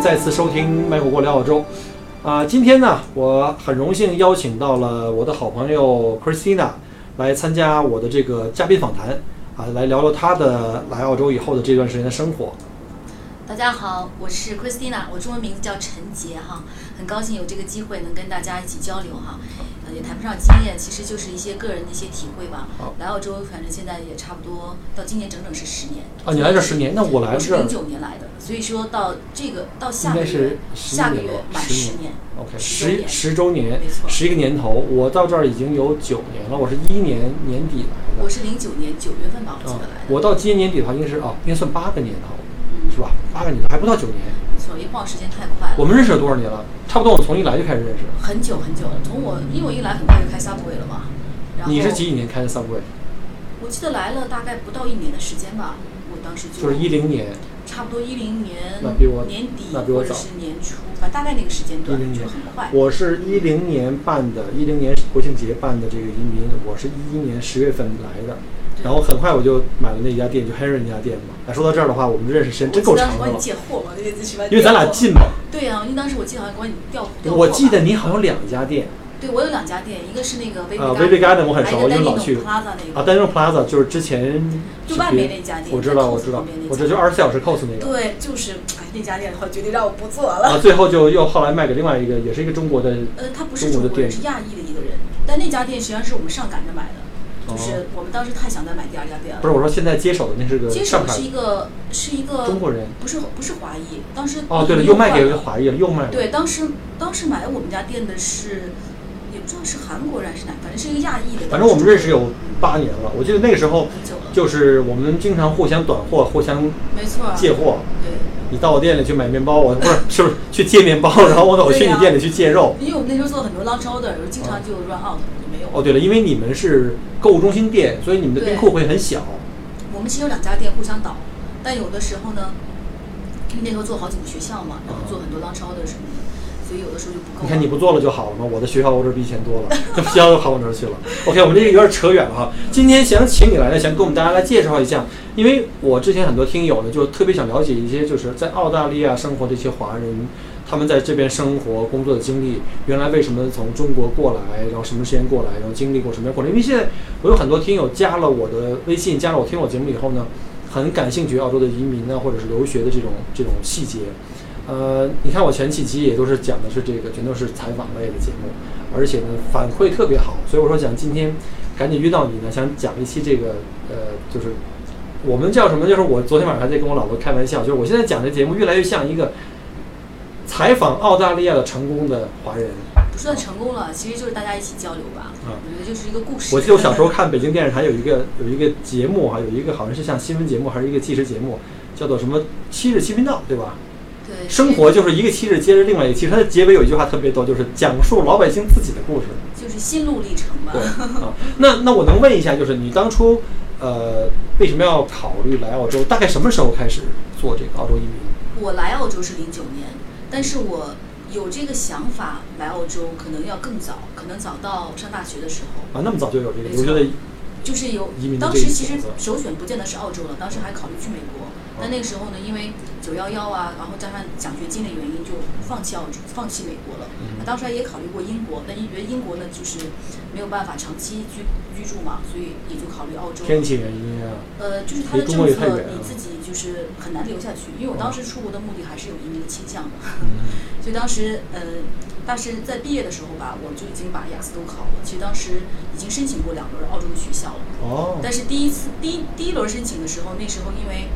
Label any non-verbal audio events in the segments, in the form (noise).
再次收听麦果过聊澳洲。啊、今天呢，我很荣幸邀请到了我的好朋友 Christina 来参加我的这个嘉宾访谈，啊，来聊聊她的来澳洲以后的这段时间的生活。大家好，我是 Christina，我中文名字叫陈杰哈，很高兴有这个机会能跟大家一起交流哈，也谈不上经验，其实就是一些个人的一些体会吧好。来澳洲，反正现在也差不多到今年整整是十年。啊，你来这十年，那我来是零九年来的，所以说到这个到下个月下个月满十年。OK 十周年十十周年没，错十一个年头。我到这儿已经有九年了，我是一一年年底来的。我是零九年九月份吧，我记啊得来的。我到今年年底的话，应该是啊，应该算八个年头，嗯是吧？八个年头还不到九年。没错，一晃时间太快了。我们认识了多少年了？差不多，我从一来就开始认识。很久很久了，从我因为我一来很快就开 Subway 了嘛。然后你是几几年开的 Subway？我记得来了大概不到一年的时间吧，我当时就就是一零年。差不多一零年那比我年底或者是年初，反正大概那个时间段就很快。我是一零年办的，一零年国庆节办的这个移民，我是一一年十月份来的，对然后很快我就买了那家店，就 Henry 那家店嘛。那说到这儿的话，我们认识时间真够长的了，借货嘛，那个是吧？因为咱俩近嘛。对啊，因为当时我记得好像管你调我记得你好像有两家店。对我有两家店，一个是那个 Baby 啊，Baby Garden 我很熟，因为老去。Plaza 那个。啊，丹尼 Plaza 就是之前就外面那家店我知道，我知道。我这就二十四小时 cos 那个。对，就是哎那家店的话，绝对让我不做了。最后就又后来卖给另外一个，也是一个中国的呃，他不是中国的店。是亚裔的一个人，但那家店实际上是我们上赶着买的，就哦是我们当时太想再买第二家店了。不是我说现在接手的那是个接手的是一个是一个中国人。不是不是华裔，当时哦，对了，又卖给一个华裔了，又卖了。对，当时当时买我们家店的是，也不知道是韩国人还是哪，反正是一个亚裔的。反正我们认识有八年了，我记得那个时候就是我们经常互相短货，互相没错。借货。对，你到我店里去买面包，我 (laughs) 不是是不是去借面包，然后我我去你店里去借肉。因为我们那时候做很多 lunch order，有时候经常就 run out。哦，对了，因为你们是购物中心店，所以你们的对冰库会很小。我们其实有两家店互相倒，但有的时候呢，因为那时候做好几个学校嘛，然后做很多 lunch order 什么的，所以有的时候就不够。你看你不做了就好了嘛，我的学校我这比以前多了，这学校都跑我那儿去了。OK，我们这个有点扯远了哈。今天想请你来呢，想给我们大家来介绍一下，因为我之前很多听友呢，就特别想了解一些就是在澳大利亚生活的一些华人，他们在这边生活工作的经历，原来为什么从中国过来，然后什么时间过来，然后经历过什么样过程。因为现在我有很多听友加了我的微信，加了我听我节目以后呢，很感兴趣澳洲的移民呢，或者是留学的这种这种细节。呃，你看我前几期也都是讲的是这个，全都是采访类的节目，而且呢反馈特别好，所以我说想今天赶紧约到你呢，想讲一期这个呃，就是我们叫什么？就是我昨天晚上还在跟我老婆开玩笑，就是我现在讲这节目越来越像一个采访澳大利亚的成功的华人。不算成功了，其实就是大家一起交流吧。啊我觉得就是一个故事。我记得我小时候看北京电视台有一个有一个节目哈，有一个好像是像新闻节目还是一个纪实节目，叫做什么《七日七频道》，对吧？对生活就是一个七日接着另外一个七日，它的结尾有一句话特别逗，就是讲述老百姓自己的故事。就是心路历程吧对。啊，那那我能问一下，就是你当初呃为什么要考虑来澳洲？大概什么时候开始做这个澳洲移民？我来澳洲是零九年，但是我有这个想法来澳洲，可能要更早，可能早到上大学的时候。啊，那么早就有这个没错留学的就是有当时其实首选不见得是澳洲了，当时还考虑去美国，但那个时候呢，因为九幺幺啊，然后加上奖学金的原因，就放弃澳洲，放弃美国了。嗯当时也考虑过英国，但因为英国呢就是没有办法长期居居住嘛，所以也就考虑澳洲。天气原因啊。呃，就是它的政策你自己就是很难留下去，因为我当时出国的目的还是有移民的倾向的。(laughs) 嗯所以当时，呃，但是在毕业的时候吧，我就已经把雅思都考了。其实当时已经申请过两轮澳洲的学校了。哦，但是第一次第一第一轮申请的时候，那时候因为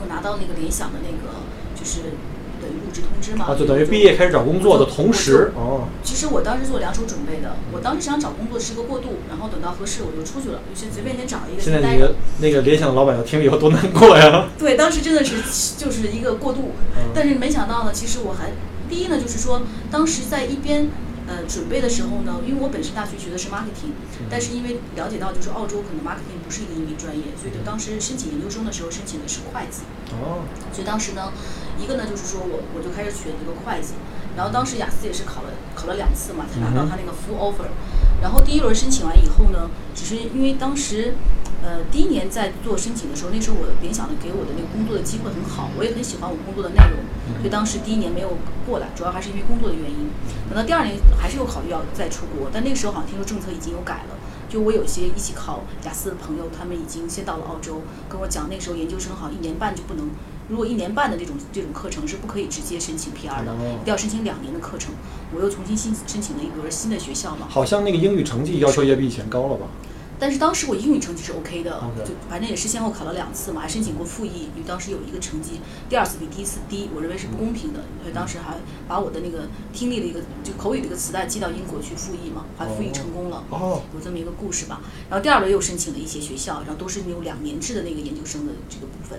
我拿到那个联想的那个就是等于入职通知嘛。啊，就等于毕业开始找工作的同时，哦，其实我当时做两手准备的，我当时想找工作是个过渡，然后等到合适我就出去了，就先随便先找一个现在你的那个。那个联想的老板要听了以后多难过呀！(laughs) 对，当时真的是就是一个过渡，嗯但是没想到呢，其实我还第一呢，就是说当时在一边呃准备的时候呢，因为我本身大学学的是 marketing，但是因为了解到就是澳洲可能 marketing 不是一个移民专业，所以就当时申请研究生的时候申请的是会计，哦，所以当时呢，一个呢就是说我我就开始选这个会计，然后当时雅思也是考了考了两次嘛，才拿到他那个 full offer。然后第一轮申请完以后呢，只是因为当时，呃，第一年在做申请的时候，那时候我联想的给我的那个工作的机会很好，我也很喜欢我工作的内容，所以当时第一年没有过来，主要还是因为工作的原因。等到第二年还是有考虑要再出国，但那个时候好像听说政策已经有改了。就我有些一起考雅思的朋友，他们已经先到了澳洲，跟我讲那个时候研究生好像一年半就不能，如果一年半的这种这种课程是不可以直接申请 PR 的，哦一定要申请两年的课程。我又重新新申请了一轮新的学校嘛，好像那个英语成绩要求也比以前高了吧？但是当时我英语成绩是 OK 的就反正也是先后考了两次嘛，还申请过复议，因为当时有一个成绩第二次比第一次低，我认为是不公平的，所以当时还把我的那个听力的一个就口语的一个磁带寄到英国去复议嘛，还复议成功了。哦，有这么一个故事吧。然后第二轮又申请了一些学校，然后都是有两年制的那个研究生的这个部分。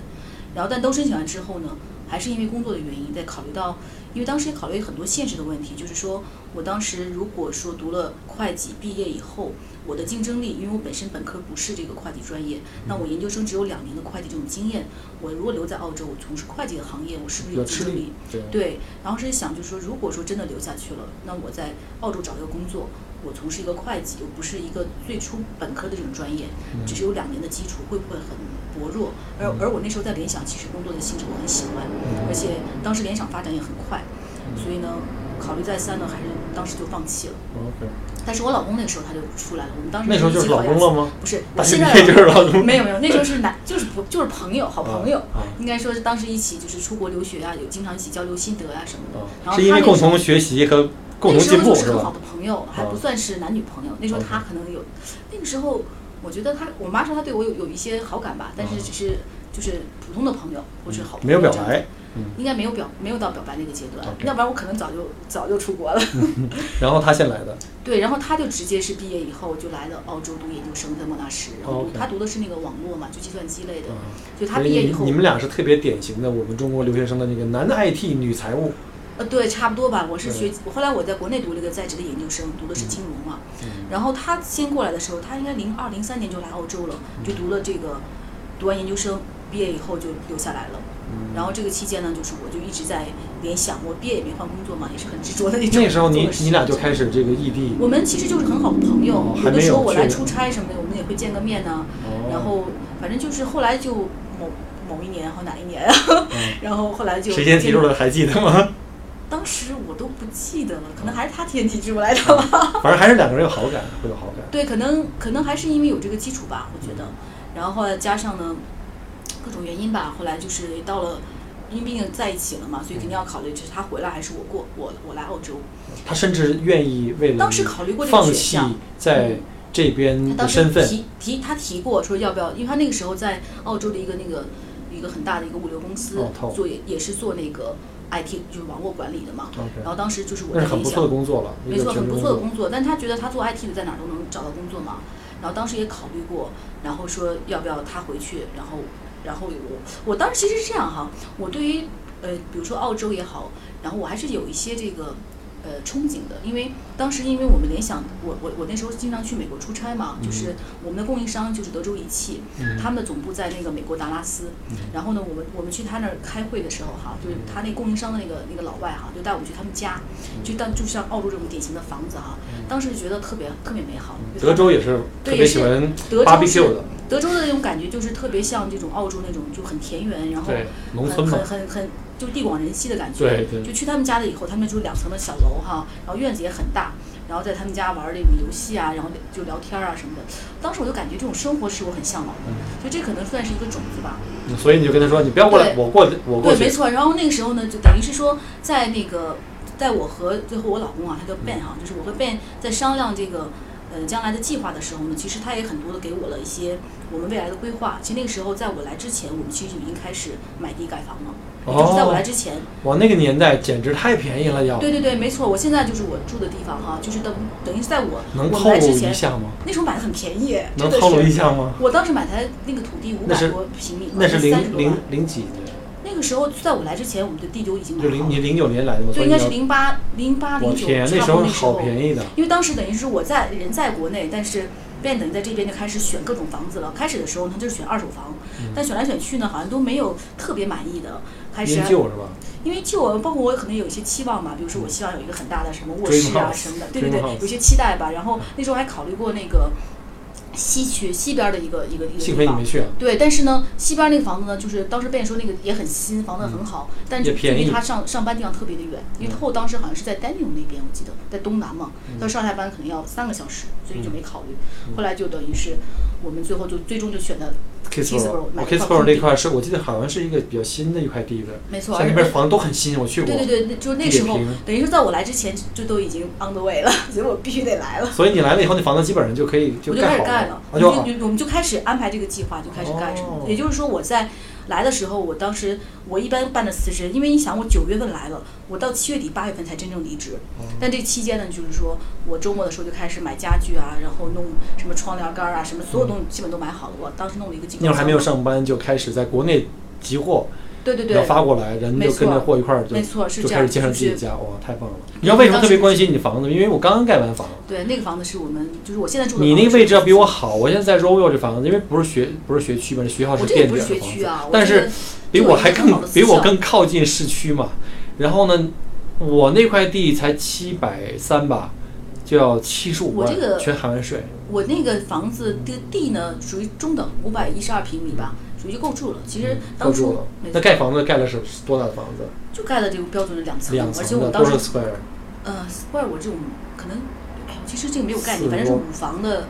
然后但都申请完之后呢，还是因为工作的原因，在考虑到，因为当时也考虑很多现实的问题，就是说我当时如果说读了会计毕业以后，我的竞争力，因为我本身本科不是这个会计专业，那我研究生只有两年的会计这种经验，我如果留在澳洲，我从事会计的行业，我是不是有竞争力？，对，对，然后是想就是说，如果说真的留下去了，那我在澳洲找一个工作，我从事一个会计，又不是一个最初本科的这种专业，只是有两年的基础，会不会很薄弱？而而我那时候在联想，其实工作的性质我很喜欢，而且当时联想发展也很快，所以呢，考虑再三呢，还是当时就放弃了。OK，但是我老公那个时候他就出来了，我们当时那时候就是老公了吗？不是，我现在就是老公没有没有，那时候是男，就是不就是朋友，好朋友，啊应该说是当时一起就是出国留学啊，有经常一起交流心得啊什么的。然啊，后是因为共同学习和共同那时候进步就是很好？的朋友，还啊不算是男女朋友。那时候他可能有，那个时候我觉得他，我妈说他对我有有一些好感吧，但是只是就是普通的朋友或者好朋没有表白，嗯，应该没有表没有到表白那个阶段要不然我可能早就早就出国了。(laughs) 然后他先来的，对，然后他就直接是毕业以后就来了澳洲读研究生，在莫纳什，然后他读的是那个网络嘛，就计算机类的，啊，就他毕业以后你们俩是特别典型的我们中国留学生的那个男的 IT 女财务，呃，对，差不多吧。我是学，我后来我在国内读了一个在职的研究生，读的是金融嘛。嗯然后他先过来的时候，他应该零二零三年就来澳洲了，就读了这个，读完研究生，毕业以后就留下来了。嗯然后这个期间呢，就是我就一直在联想，我毕业也没换工作嘛，也是很执着的那种。那时候你你俩就开始这个异地，我们其实就是很好的朋友哦，有的时候我来出差什么的，我们也会见个面呢。哦然后反正就是后来就某某一年和哪一年啊，嗯 (laughs) 然后后来就谁先提出的还记得吗？当时我都不记得了，可能还是他先提出来的吧。反正还是两个人有好感，会有好感。对，可能可能还是因为有这个基础吧，我觉得。然后后来加上呢，各种原因吧，后来就是到了，因为毕竟在一起了嘛，所以肯定要考虑，就是他回来还是我过我我来澳洲。他甚至愿意为了当时考虑过这个放弃选项，在这边的他当时身份，提提他提过说要不要，因为他那个时候在澳洲的一个那个一个很大的一个物流公司哦做也也是做那个 IT 就是网络管理的嘛。然后当时就是我那是很不错的工作了，没错，很不。错的工作，但他觉得他做 IT 的在哪儿都能找到工作嘛。然后当时也考虑过，然后说要不要他回去，然后，然后我我当时其实是这样哈，我对于呃比如说澳洲也好，然后我还是有一些这个呃憧憬的，因为当时因为我们联想，我我我那时候经常去美国出差嘛，就是我们的供应商就是德州仪器，嗯。他们的总部在那个美国达拉斯，然后呢，我们我们去他那儿开会的时候哈，就是他那供应商的那个那个老外哈，就带我们去他们家，就当就像澳洲这种典型的房子哈，当时觉得特别特别美好。德州也是特别喜欢德州 barbecue 的，德州的那种感觉就是特别像这种澳洲那种就很田园，然后很村很，很很就地广人稀的感觉。对对就去他们家了以后，他们住两层的小楼哈，然后院子也很大，然后在他们家玩儿那种游戏啊，然后就聊天啊什么的。当时我就感觉这种生活是我很向往的，所以这可能算是一个种子吧。嗯所以你就跟他说，你不要过来，我过我过对，没。错。然后那个时候呢，就等于是说，在那个，在我和最后我老公啊，他叫 Ben 哈，就是我和 Ben 在商量这个，呃将来的计划的时候呢，其实他也很多的给我了一些我们未来的规划。其实那个时候在我来之前，我们其实就已经开始买地盖房了，哦就是在我来之前。哇，那个年代简直太便宜了，要。对对对，没错，我现在就是我住的地方哈，就是等等于是在我能我们来之前透露一，下吗？那时候买的很便宜，能真的是透露一下吗？我当时买台那个土地五百多平米，那是零零。零几个时候在我来之前，我们的地就已经买就好了。零你零九年来的嘛，对，应该是零八、零八、零九，我天，差不时候好多那时候。便宜的。因为当时等于是我在人在国内，但是便等于在这边就开始选各种房子了。开始的时候呢，就是选二手房，但选来选去呢，好像都没有特别满意的。开始旧是吧？因为就我包括我可能有一些期望嘛，比如说我希望有一个很大的什么卧室啊什么的，对对对有些期待吧。然后那时候还考虑过那个西区西边的一个一个一个幸地方亏你没去啊。对，但是呢，西边那个房子呢，就是当时被你说那个也很新，房子很好，但是嗯也便宜距离他上上班地方特别的远，因为后当时好像是在丹尼那边，我记得在东南嘛，嗯上下班可能要三个小时，所以就没考虑。后来就等于是我们最后就最终就选的地那块是我记得好像是一个比较新的一块地的，没错，像那边房子都很新，我去过。对对对，那就那时候等于说在我来之前就都已经 on the way 了，(laughs) 所以我必须得来了。所以你来了以后，那房子基本上就可以就我就开盖好始盖了，我啊就们就我们就开始安排这个计划，就开始盖什么。哦也就是说，我在来的时候，我当时我一般办的辞职，因为你想，我九月份来了，我到七月底八月份才真正离职。哦但这期间呢，就是说我周末的时候就开始买家具啊，然后弄什么窗帘杆啊，什么所有东西基本都买好了。我当时弄了一个那会儿还没有上班，就开始在国内集货，对对对，要发过来，人就跟着货一块儿就没错是这样就开始介绍自己家，哇，太棒了！你知道为什么特别关心你房子？因为我刚刚盖完房，对那个房子是我们就是我现在住的。你那个位置要比我。好。我现在在 Royal 这房子，因为不是学不是学区嘛，这学校是垫底的房子学区啊，，但是比我还更比我更靠近市区嘛。然后呢，我那块地才七百三吧，就要七十五万我这个，全含完税。我那个房子的地呢，属于中等，五百一十二平米吧，属于就够住了。其实当初那盖房子盖了是多大的房子？就盖了这个标准的两层，两而且我当时 square？呃 square 我这种可能，哎呦，其实这个没有概念，反正是五房的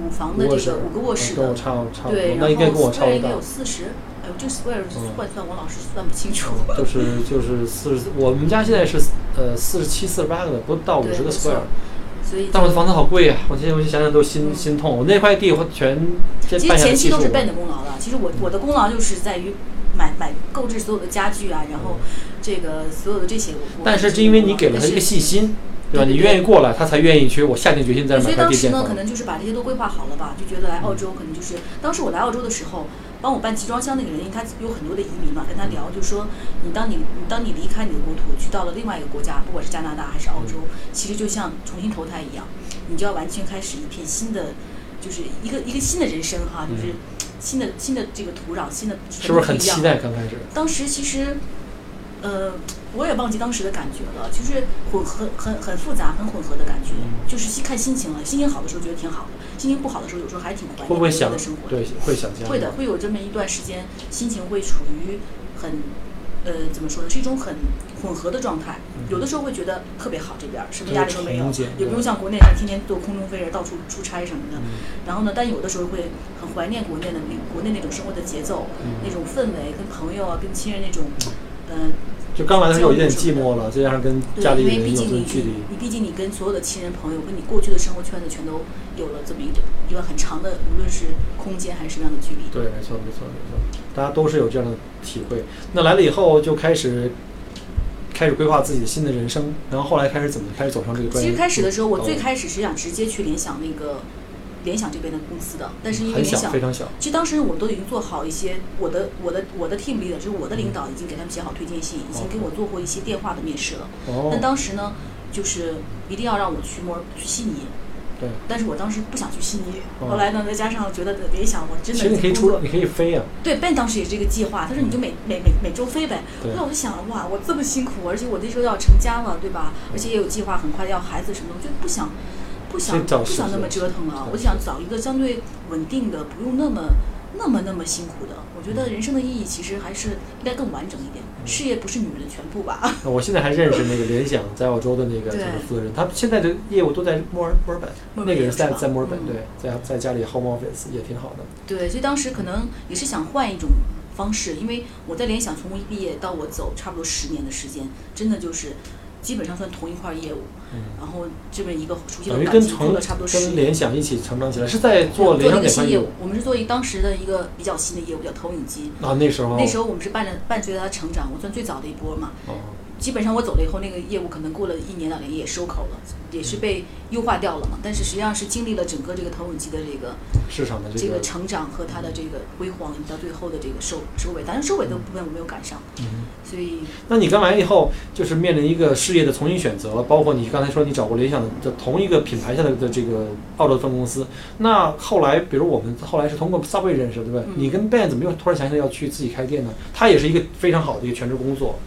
五房的这个五个卧室的，对，，那应该然后跟我差 square 不多应该有。四十，哎呦，这个 square 嗯换算我老是算不清楚。就是就是四十，我们家现在是呃四十七、四十八个的，不到五十个 square。所以但我的房子好贵呀、我现在我想想都心、嗯心痛。我那块地我全这其实前期都是七十五 Ben 的功劳的，其实我我的功劳就是在于买买购置所有的家具啊，然后这个所有的这些我。但是是因为你给了他一个细心，对吧？你愿意过来，他才愿意去。我下定决心在买，所以当时呢，可。能就是把这些都规划好了吧，就觉得来澳洲可能就是当时我来澳洲的时候，帮我办集装箱那个人，因为他有很多的移民嘛，跟他聊就说，你当你你当你离开你的国土，去到了另外一个国家，不管是加拿大还是澳洲，其实就像重新投胎一样，你就要完全开始一片新的，就是一个一个新的人生哈，就是新的新的这个土壤，新的嗯是不是很期？待？刚开始，当时其实，呃，我也忘记当时的感觉了，就是混合很很复杂、很混合的感觉，嗯就是看心情了。心情好的时候觉得挺好的，心情不好的时候有时候还挺怀念国内会不会想的生活的。对会想家？会的，。会有这么一段时间，心情会处于很，呃，怎么说呢，是一种很混合的状态。有的时候会觉得特别好，这边儿什么压力都没有也不用像国内人天天坐空中飞人到处出差什么的。嗯然后呢，但有的时候会很怀念国内的那国内那种生活的节奏，嗯那种氛围，跟朋友啊，跟亲人那种，呃，就刚来的时候有一点寂寞了，再加上跟家里人有这距离你。毕竟你跟所有的亲人朋友，跟你过去的生活圈子全都有了这么一个一个很长的，无论是空间还是什么样的距离。对，没错，没错，没错，大家都是有这样的体会。那来了以后就开始开始规划自己的新的人生，然后后来开始怎么开始走上这个专业？其实开始的时候，我最哦开始是想直接去联想那个联想这边的公司的，但是因为，联想非，常小。其实当时我都已经做好一些我的我的我的 team leader，就是我的领导已经给他们写好推荐信，已经给我做过一些电话的面试了。哦但，当时呢，就是一定要让我去摩尔去悉尼，对，但是我当时不想去悉尼。哦后来呢，再加上觉得联想我真的其实你可以出，你可以飞啊。对，Ben 当时也是这个计划，他说你就每每每每周飞呗。对那我就想，哇，我这么辛苦，而且我那时候要成家了，对吧？而且也有计划，很快要孩子什么的，我就不想不想找不想那么折腾了，我就想找一个相对稳定的，不用那么那么那么辛苦的。我觉得人生的意义其实还是应该更完整一点，事业不是女人的全部吧？那我现在还认识那个联想在澳洲的那个就对是负责人，他现在的业务都在墨尔墨尔本，那个人在在墨尔本，嗯对，在在家里 home office 也挺好的。对，所以当时可能也是想换一种方式，因为我在联想从我一毕业到我走，差不多十年的时间，真的就是基本上算同一块业务，嗯然后这边一个熟悉的等于跟成了差不多十跟。联想一起成长起来，是在做做联想业务哪块业务，我们是做一个当时的一个比较新的业务，叫投影机。啊？那时候那时候我们是伴着伴随着它成长，我算最早的一波嘛。哦，基本上我走了以后，那个业务可能过了一年两年也收口了，也是被优化掉了嘛。但是实际上是经历了整个这个投影机的这个市场的这个个成长和它的这个辉煌，到最后的这个收收尾，当然收尾的部分我没有赶上，嗯所以那你干完以后，就是面临一个事业的重新选择，包括你刚才说你找过联想的同一个品牌下的的这个澳洲分公司。那后来，比如我们后来是通过 Subway 认识，对不对？嗯你跟 Ben 怎么又突然想起来要去自己开店呢？他也是一个非常好的一个全职工作。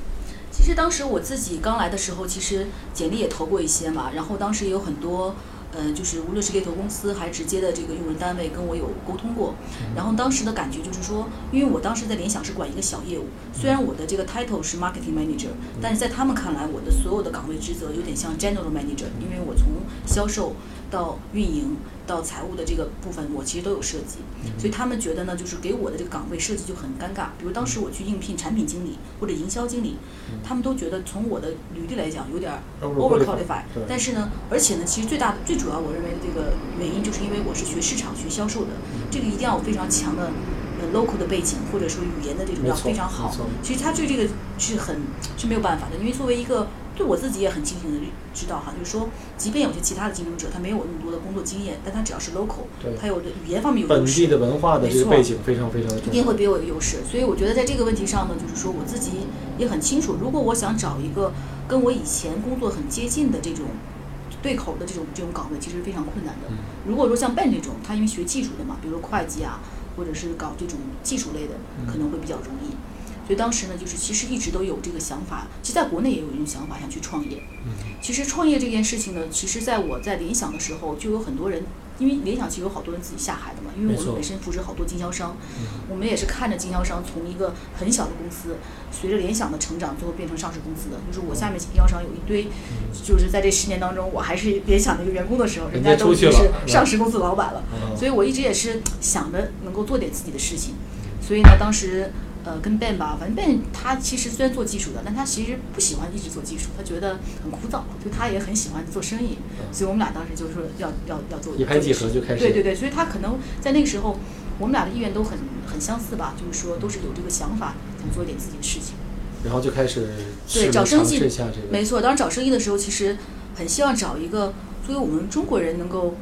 其实当时我自己刚来的时候，其实简历也投过一些嘛，然后当时也有很多。呃，就是无论是猎头公司还是直接的这个用人单位跟我有沟通过，然后当时的感觉就是说，因为我当时在联想是管一个小业务，虽然我的这个 title 是 marketing manager，但是在他们看来，我的所有的岗位职责有点像 general manager，因为我从销售到运营到财务的这个部分，我其实都有涉及，所以他们觉得呢，就是给我的这个岗位设计就很尴尬。比如当时我去应聘产品经理或者营销经理，他们都觉得从我的履历来讲有点儿 over qualified，但是呢，而且呢，其实最大的、最主要，我认为的这个原因，就是因为我是学市场、学销售的，这个一定要有非常强的呃 local 的背景，或者说语言的这种要非常好。其实他对这个是很是没有办法的，因为作为一个对我自己也很清醒的知道哈，就是说，即便有些其他的竞争者他没有那么多的工作经验，但他只要是 local，对他有的语言方面有本优势地。的文化的这没错个背景非常非常的一定会。比我有优势。所以我觉得在这个问题上呢，就是说我自己也很清楚，如果我想找一个跟我以前工作很接近的这种对口的这种这种岗位，其实是非常困难的。嗯如果说像 Ben 这种，他因为学技术的嘛，比如说会计啊，或者是搞这种技术类的，可能会比较容易。所以当时呢，就是其实一直都有这个想法，其实在国内也有一种想法，想去创业。其实创业这件事情呢，其实在我在联想的时候，就有很多人，因为联想其实有好多人自己下海的嘛，因为我们本身扶持好多经销商，我们也是看着经销商从一个很小的公司，随着联想的成长，最后变成上市公司的。就是我下面经销商有一堆，就是在这十年当中，我还是联想的一个员工的时候，人人家家都已经是上市公司老板了。嗯所以我一直也是想着能够做点自己的事情。所以呢，当时呃跟 Ben 吧，反正 Ben 他其实虽然做技术的，但他其实不喜欢一直做技术，他觉得很枯燥，就他也很喜欢做生意。所以我们俩当时就说要要要做一拍即合就开始对对对，所以他可能在那个时候，我们俩的意愿都很很相似吧，就是说都是有这个想法，想做一点自己的事情。然后就开始对，找生意。没错。当时找生意的时候，其实很希望找一个作为我们中国人能够。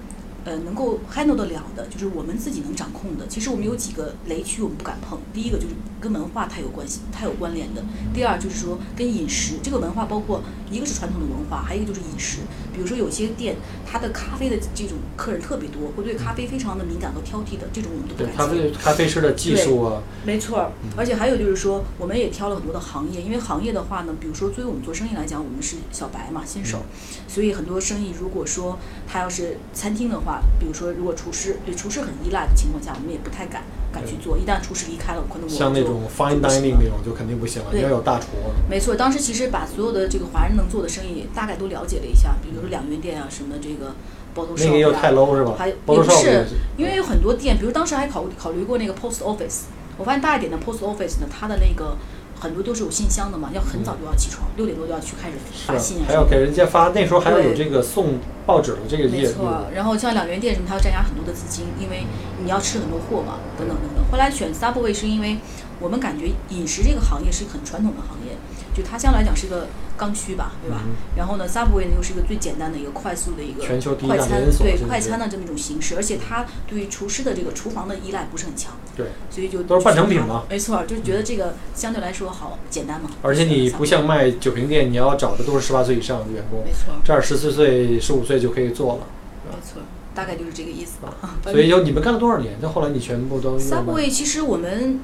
呃，能够 handle 得了的，就是我们自己能掌控的。其实我们有几个雷区我们不敢碰。第一个就是跟文化太有关系、太有关联的；第二就是说跟饮食，这个文化包括一个是传统的文化，还有一个就是饮食。比如说有些店，它的咖啡的这种客人特别多，会对咖啡非常的敏感和挑剔的，这种我们都不对敢接。咖啡咖啡师的技术啊，没错儿，而且还有就是说，我们也挑了很多的行业，因为行业的话呢，比如说作为我们做生意来讲，我们是小白嘛，新手，所以很多生意如果说他要是餐厅的话，比如说如果厨师对厨师很依赖的情况下，我们也不太敢敢去做。一旦厨师离开了，可能我就像那种 fine dining 那种就肯定不行了，要有大厨啊。没错，当时其实把所有的这个华人能做的生意大概都了解了一下，比如说两元店啊，什么这个包头那个又太 low 是吧还也不是，因为有很多店，比如当时还考考虑过那个 post office，我发现大一点的 post office 呢，它的那个很多都是有信箱的嘛，要很早就要起床，六点多就要去开始发信啊，还要给人家发，那时候还要有对这个送报纸的这个没业务。错，然后像两元店什么，它要占压很多的资金，因为你要吃很多货嘛，等等等等。后来选 Subway 是因为我们感觉饮食这个行业是很传统的行业，就它相对来讲是个刚需吧，对吧？嗯然后呢，Subway 呢又是一个最简单的一个快速的一个全球快餐对快餐的这么一种形式，而且它对于厨师的这个厨房的依赖不是很强，对，所以就都是半成品嘛没错，就觉得这个相对来说好简单嘛。而且你不像卖酒瓶店，你要找的都是十八岁以上的员工没，错，这儿十四岁、十五岁就可以做了。没错，大概就是这个意思吧。(laughs) 所以有你们干了多少年？就后来你全部都 Subway 其实我们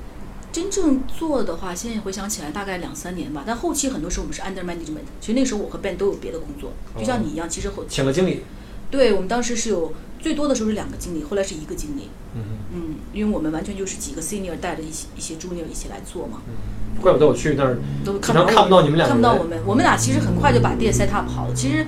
真正做的话，现在回想起来大概两三年吧。但后期很多时候我们是 under management，其实那时候我和 Ben 都有别的工作，就像你一样，其实后请了经理。对我们当时是有最多的时候是两个经理，后来是一个经理。嗯嗯，因为我们完全就是几个 senior 带着一些一些 junior 一起来做嘛，嗯，怪不得我去那儿都看不到你们俩看不到我们。我们俩其实很快就把店 set up 好了。其实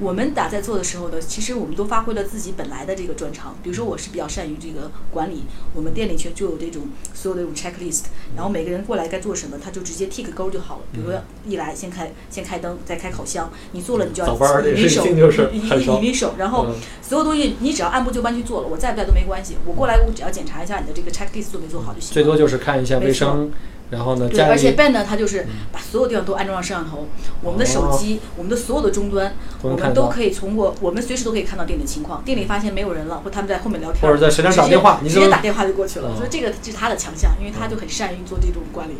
我们打在做的时候呢，其实我们都发挥了自己本来的这个专长。比如说，我是比较善于这个管理，我们店里就就有这种所有的这种 checklist，然后每个人过来该做什么，他就直接 tick 勾就好了。比如说一来先开先开灯，再开烤箱，你做了你就要早班儿这一手事情就是一很少一一手，然后嗯所有东西你只要按部就班去做了，我在不在都没关系。我过来我只要检查一下你的这个 checklist 做没做好就行了。最多就是看一下卫没生，然后呢对，而且 Ben 呢，他就是把所有地方都安装上摄像头，我们的手机，我们的所有的终端，我们都可以通过，我们随时都可以看到店里的情况。店里发现没有人了，或他们在后面聊天，或者在谁那儿打电话直接直接打电话就过去了。嗯所以这个是他的强项，因为他就很善于做这种管理。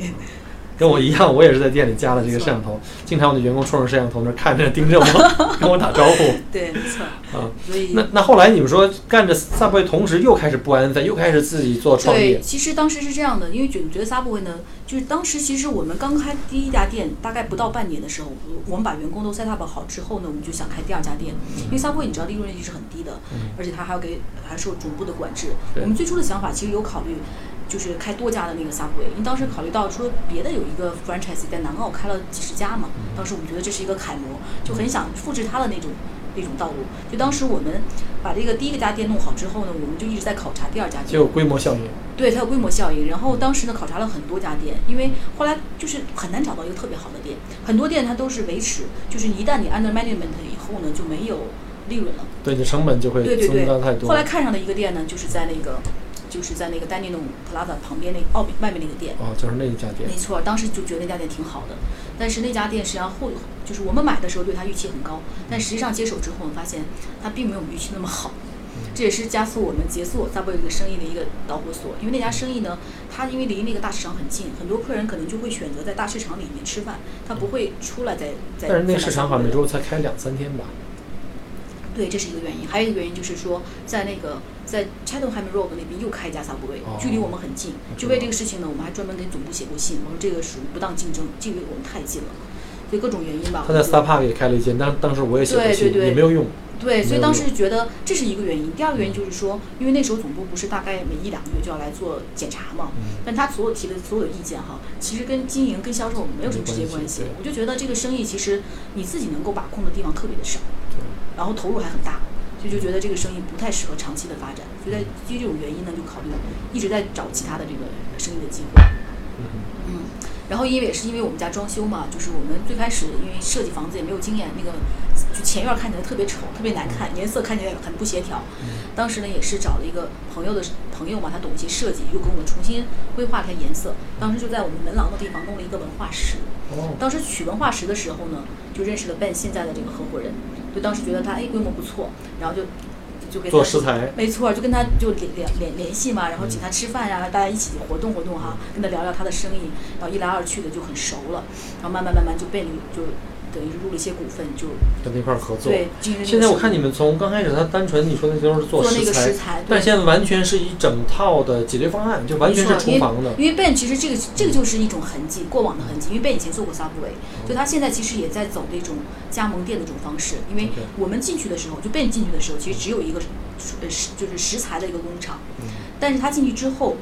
跟我一样，我也是在店里加了这个摄像头，经常我的员工冲着摄像头那儿看着盯着我，(laughs) 跟我打招呼对，没错。啊。所以那那后来你们说干着 Subway 同时又开始不安分，又开始自己做创对，业，其实当时是这样的，因为觉觉得 Subway 呢，就是当时其实我们刚开第一家店，大概不到半年的时候，我们把员工都 set up 好之后呢，我们就想开第二家店，因为 Subway 你知道利润率是很低的，而且它还要给还受总部的管制。我们最初的想法其实有考虑。就是开多家的那个 Subway，因为当时考虑到说别的有一个 franchise 在南澳开了几十家嘛，当时我们觉得这是一个楷模，就很想复制它的那种那种道路。就当时我们把这个第一个家店弄好之后呢，我们就一直在考察第二家店。就有规模效应。对，它有规模效应。然后当时呢，考察了很多家店，因为后来就是很难找到一个特别好的店，很多店它都是维持，就是一旦你 under management 以后呢，就没有利润了。对你成本就会对对对增加太。多。后来看上的一个店呢，就是在那个，就是在那个丹尼弄 Plaza 旁边那个奥比外面那个店。哦，就是那一家店没，错，当时就觉得那家店挺好的，但是那家店实际上后就是我们买的时候对它预期很高，但实际上接手之后，我们发现它并没有我们预期那么好。这也是加速我们结束 Subway 这个生意的一个导火索，因为那家生意呢，它因为离那个大市场很近，很多客人可能就会选择在大市场里面吃饭，他不会出来再再。但是那个市场好像每周才开两三天吧。对，这是一个原因。还有一个原因就是说，在那个在 Cheltenham Road 那边又开一家 Subway，、哦距离我们很近。就为这个事情呢，我们还专门给总部写过信，我说这个属于不当竞争，距离我们太近了。所以各种原因吧。他在我觉得 Star Park 也开了一间，当当时我也写过信，也没有用。对，所以当时觉得这是一个原因。第二个原因就是说，因为那时候总部不是大概每一两个月就要来做检查嘛，嗯但他所有提的所有意见哈，其实跟经营跟销售没有什么直接关系。我就觉得这个生意其实你自己能够把控的地方特别的少，对然后投入还很大，所以就觉得这个生意不太适合长期的发展。所以在基于这种原因呢，就考虑一直在找其他的这个生意的机会。嗯，然后因为也是因为我们家装修嘛，就是我们最开始因为设计房子也没有经验，那个就前院看起来特别丑，特别难看，颜色看起来很不协调。当时呢也是找了一个朋友的朋友嘛，他懂一些设计，又给我们重新规划了一下颜色。当时就在我们门廊的地方弄了一个文化石。哦，当时取文化石的时候呢，就认识了 Ben 现在的这个合伙人，就当时觉得他哎规模不错，然后就就给他做食材没错，就跟他就联联联联系嘛，然后请他吃饭呀、大家一起活动活动哈，跟他聊聊他的生意，然后一来二去的就很熟了，然后慢慢慢慢就被就等于是入了一些股份，就跟那块儿合作。对现在我看你们从刚开始，他单纯你说那都是做做那食材，个食材，但现在完全是一整套的解决方案，就完全是厨房的。因为 Ben 其实这个这个就是一种痕迹，过往的痕迹。因为 Ben 以前做过 Subway，就他现在其实也在走那种加盟店的这种方式。因为我们进去的时候，就 Ben 进去的时候，其实只有一个呃食就是食材的一个工厂，嗯但是他进去之后。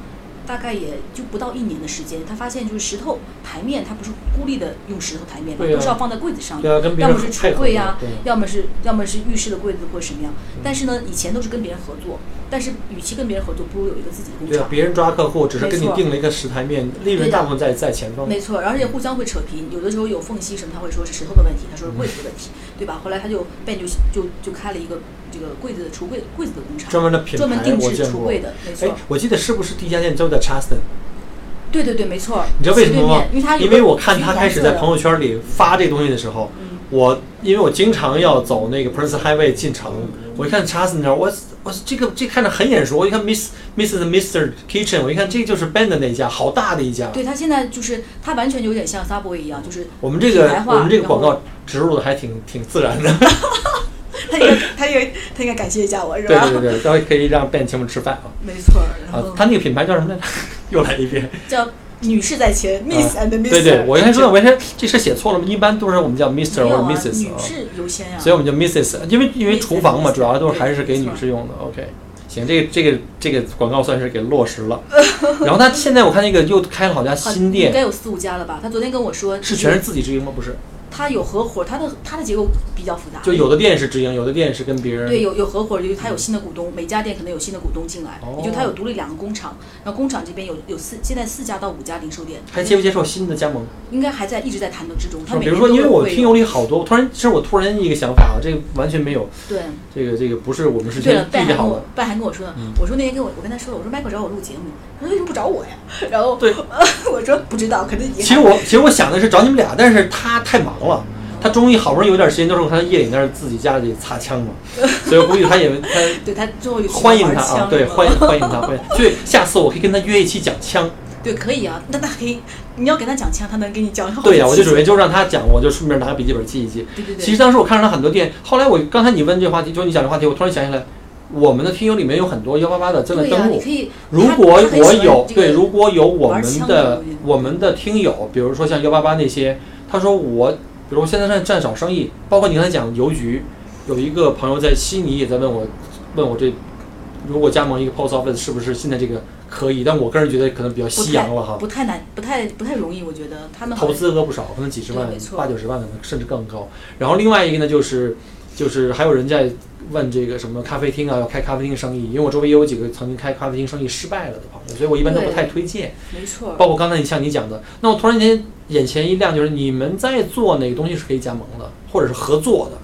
大概也就不到一年的时间，他发现就是石头台面，它不是孤立的用石头台面的，对呀都是要放在柜子上面。对啊，跟别人要么是橱柜呀、对要么是要么是浴室的柜子或者什么样。但是呢，以前都是跟别人合作，但是与其跟别人合作，不如有一个自己的工厂，。对啊别人抓客户只是跟你定了一个石台面，利润大部分在在前方。没错，而且互相会扯皮，有的时候有缝隙什么，他会说是石头的问题，他说是柜子的问题，对吧？后来他就 Ben 就就就开了一个这个柜子的橱柜柜子的工厂，专门的品专门牌定制。橱柜的，没哎错。，我记得是不是第一家店就在 Charleston？对对对，没错。你知道为什么吗？因为它因为我看他开始在朋友，圈里发这个东西的时候，嗯，我因为我经常要走那个 Prince Highway 进城，我一看 Charleston 那儿，我我这个这看着很眼熟，我一看 Miss Mrs. Mister Kitchen，我一看这就是 Ben 的那家，好大的一家。对他现在就是他完全有点像 Subway 一样，就是我们这个我们这个广告植入的还挺挺自然的。(laughs) 他应该他应该他应该感谢一下我是吧？对对对，然后可以让 Ben 请我们吃饭啊。没错，然后，啊他那个品牌叫什么来着？(laughs) 又来一遍。叫女士在前，(laughs) Miss and。啊对对，我一开始说，我一开始这是写错了吗，一般都是我们叫 Mister 或者 Misses 啊，女士优先呀。所以我们叫 Mrs. 因为因为厨房嘛，主要都是还是给女士用的。OK，行，这个这个这个广告算是给落实了。(laughs) 然后他现在我看那个又开了好家新店应该，有四五家了吧？他昨天跟我说，是全是自己直营吗？不是，它有合伙，它的它的结构比较复杂。就有的店是直营，有的店是跟别人。对，有有合伙，就是它有新的股东，每家店可能有新的股东进来，哦也就它有独立两个工厂，然后工厂这边有有四现在四家到五家零售店，还接不接受新的加盟？应该还在一直在谈的之中。它每是吧比如说，因为我听友里好多，我突然，其实我突然一个想法啊，这个完全没有，对。这个这个不是我们是对了先，拜还跟我说呢，嗯我说那天跟我我跟他说了，我说 Michael 找我录节目，他说为什么不找我呀？然后对 (laughs) 我说不知道，可能已经其实我其实我想的是找你们俩，但是他太忙了。他终于好不容易有点时间，都是他夜里那儿自己家里擦枪嘛，(laughs) 所以我估计他也他 (laughs) 对他最后欢迎他啊，对，欢迎迎欢迎他，(laughs) 欢迎。所以下次我可以跟他约一期讲枪。对可以啊，那他可以，你要给他讲枪，他能给你讲好对呀、我就准备备就让他讲，我就顺便拿个笔记本记一记。对对对，其实当时我看上他很多店，后来我刚才你问这话题，就是你讲这话题，我突然想起来，我们的听友里面有很多幺八八的正在、登录。如果我有这个对，如果有我们的我们的听友，比如说像幺八八那些，他说我，比如我现在在在找生意，包括你刚才讲邮局，有一个朋友在悉尼也在问我，问我这如果加盟一个 post office 是不是现在这个可以？但我个人觉得可能比较夕阳了哈，不太难，不太不太容易，我觉得他们投资额不少，可能几十万八九十万可能甚至更高。然后另外一个呢，就是就是还有人在问这个什么咖啡厅啊，要开咖啡厅生意，因为我周围也有几个曾经开咖啡厅生意失败了的朋友，所以我一般都不太推荐。没错，包括刚才你像你讲的，那我突然间眼前一亮，就是你们在做哪个东西是可以加盟的，或者是合作的。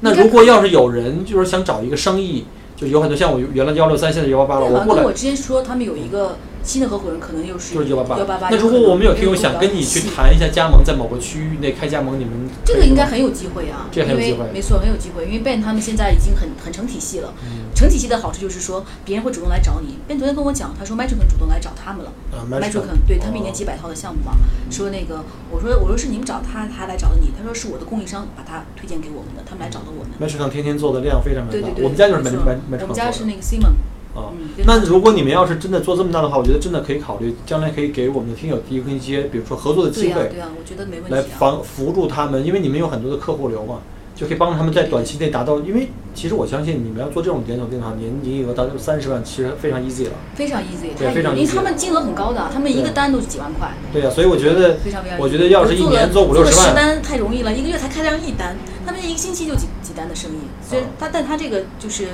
那如果要是有人就是想找一个生意，就有很多像我原来幺六三，现在幺八八了，对，我过来跟我之前说，他们有一个新的合伙人，可能又是就是幺八幺八八。那如果我们有听友想跟你去谈一下加盟，在某个区域内开加盟，你们这个应该很有机会啊，这很有机会没错，很有机会，因为 Ben 他们现在已经很很成体系了。嗯成体系的好处就是说，别人会主动来找你。Ben 昨天跟我讲，他说 Metrican 主动来找他们了。啊 Metrican 对他们一年几百套的项目嘛，说那个我说我说是你们找他，他来找的你。他说是我的供应商把他推荐给我们的，他们来找的我们。m a t r i c 天天做的量非常非常大，对对对，我们家就是没 m e 错 t r i c 我们家是那个 Simon。啊。嗯，那如果你们要是真的做这么大的话，我觉得真的可以考虑，将来可以给我们的听友提供一些，比如说合作的机会，呀对啊，我觉得没问来题啊。防扶助他们，因为你们有很多的客户流嘛，就可以帮他们在短期内达到。因为其实我相信你们要做这种连锁店的话，年营业额达到三十万，其实非常 easy 了。非常 easy，对非常因为他们金额很高的，他们一个单都是几万块。对呀、所以我觉得，非常非常。我觉得要是一年做五六十万十单太容易了，一个月才开量一单，他们一个星期就几几单的生意，所以啊他但他这个就是。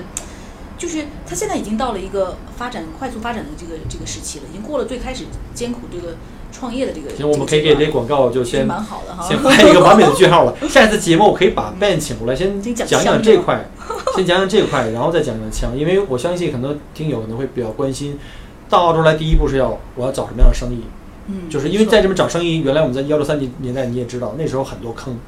就是他现在已经到了一个发展快速发展的这个这个时期了，已经过了最开始艰苦这个创业的这个。行，我们可以给这广告就先蛮好的哈。先拍一个完美的句号了。(laughs) 下一次节目我可以把 Ben 请过来，先先讲讲这块，先讲讲这块，然后再讲讲枪，因为我相信很多听友可能会比较关心，到澳洲来第一步是要我要找什么样的生意，嗯，就是因为在这边找生意，原来我们在幺六三年年代你也知道，那时候很多坑，啊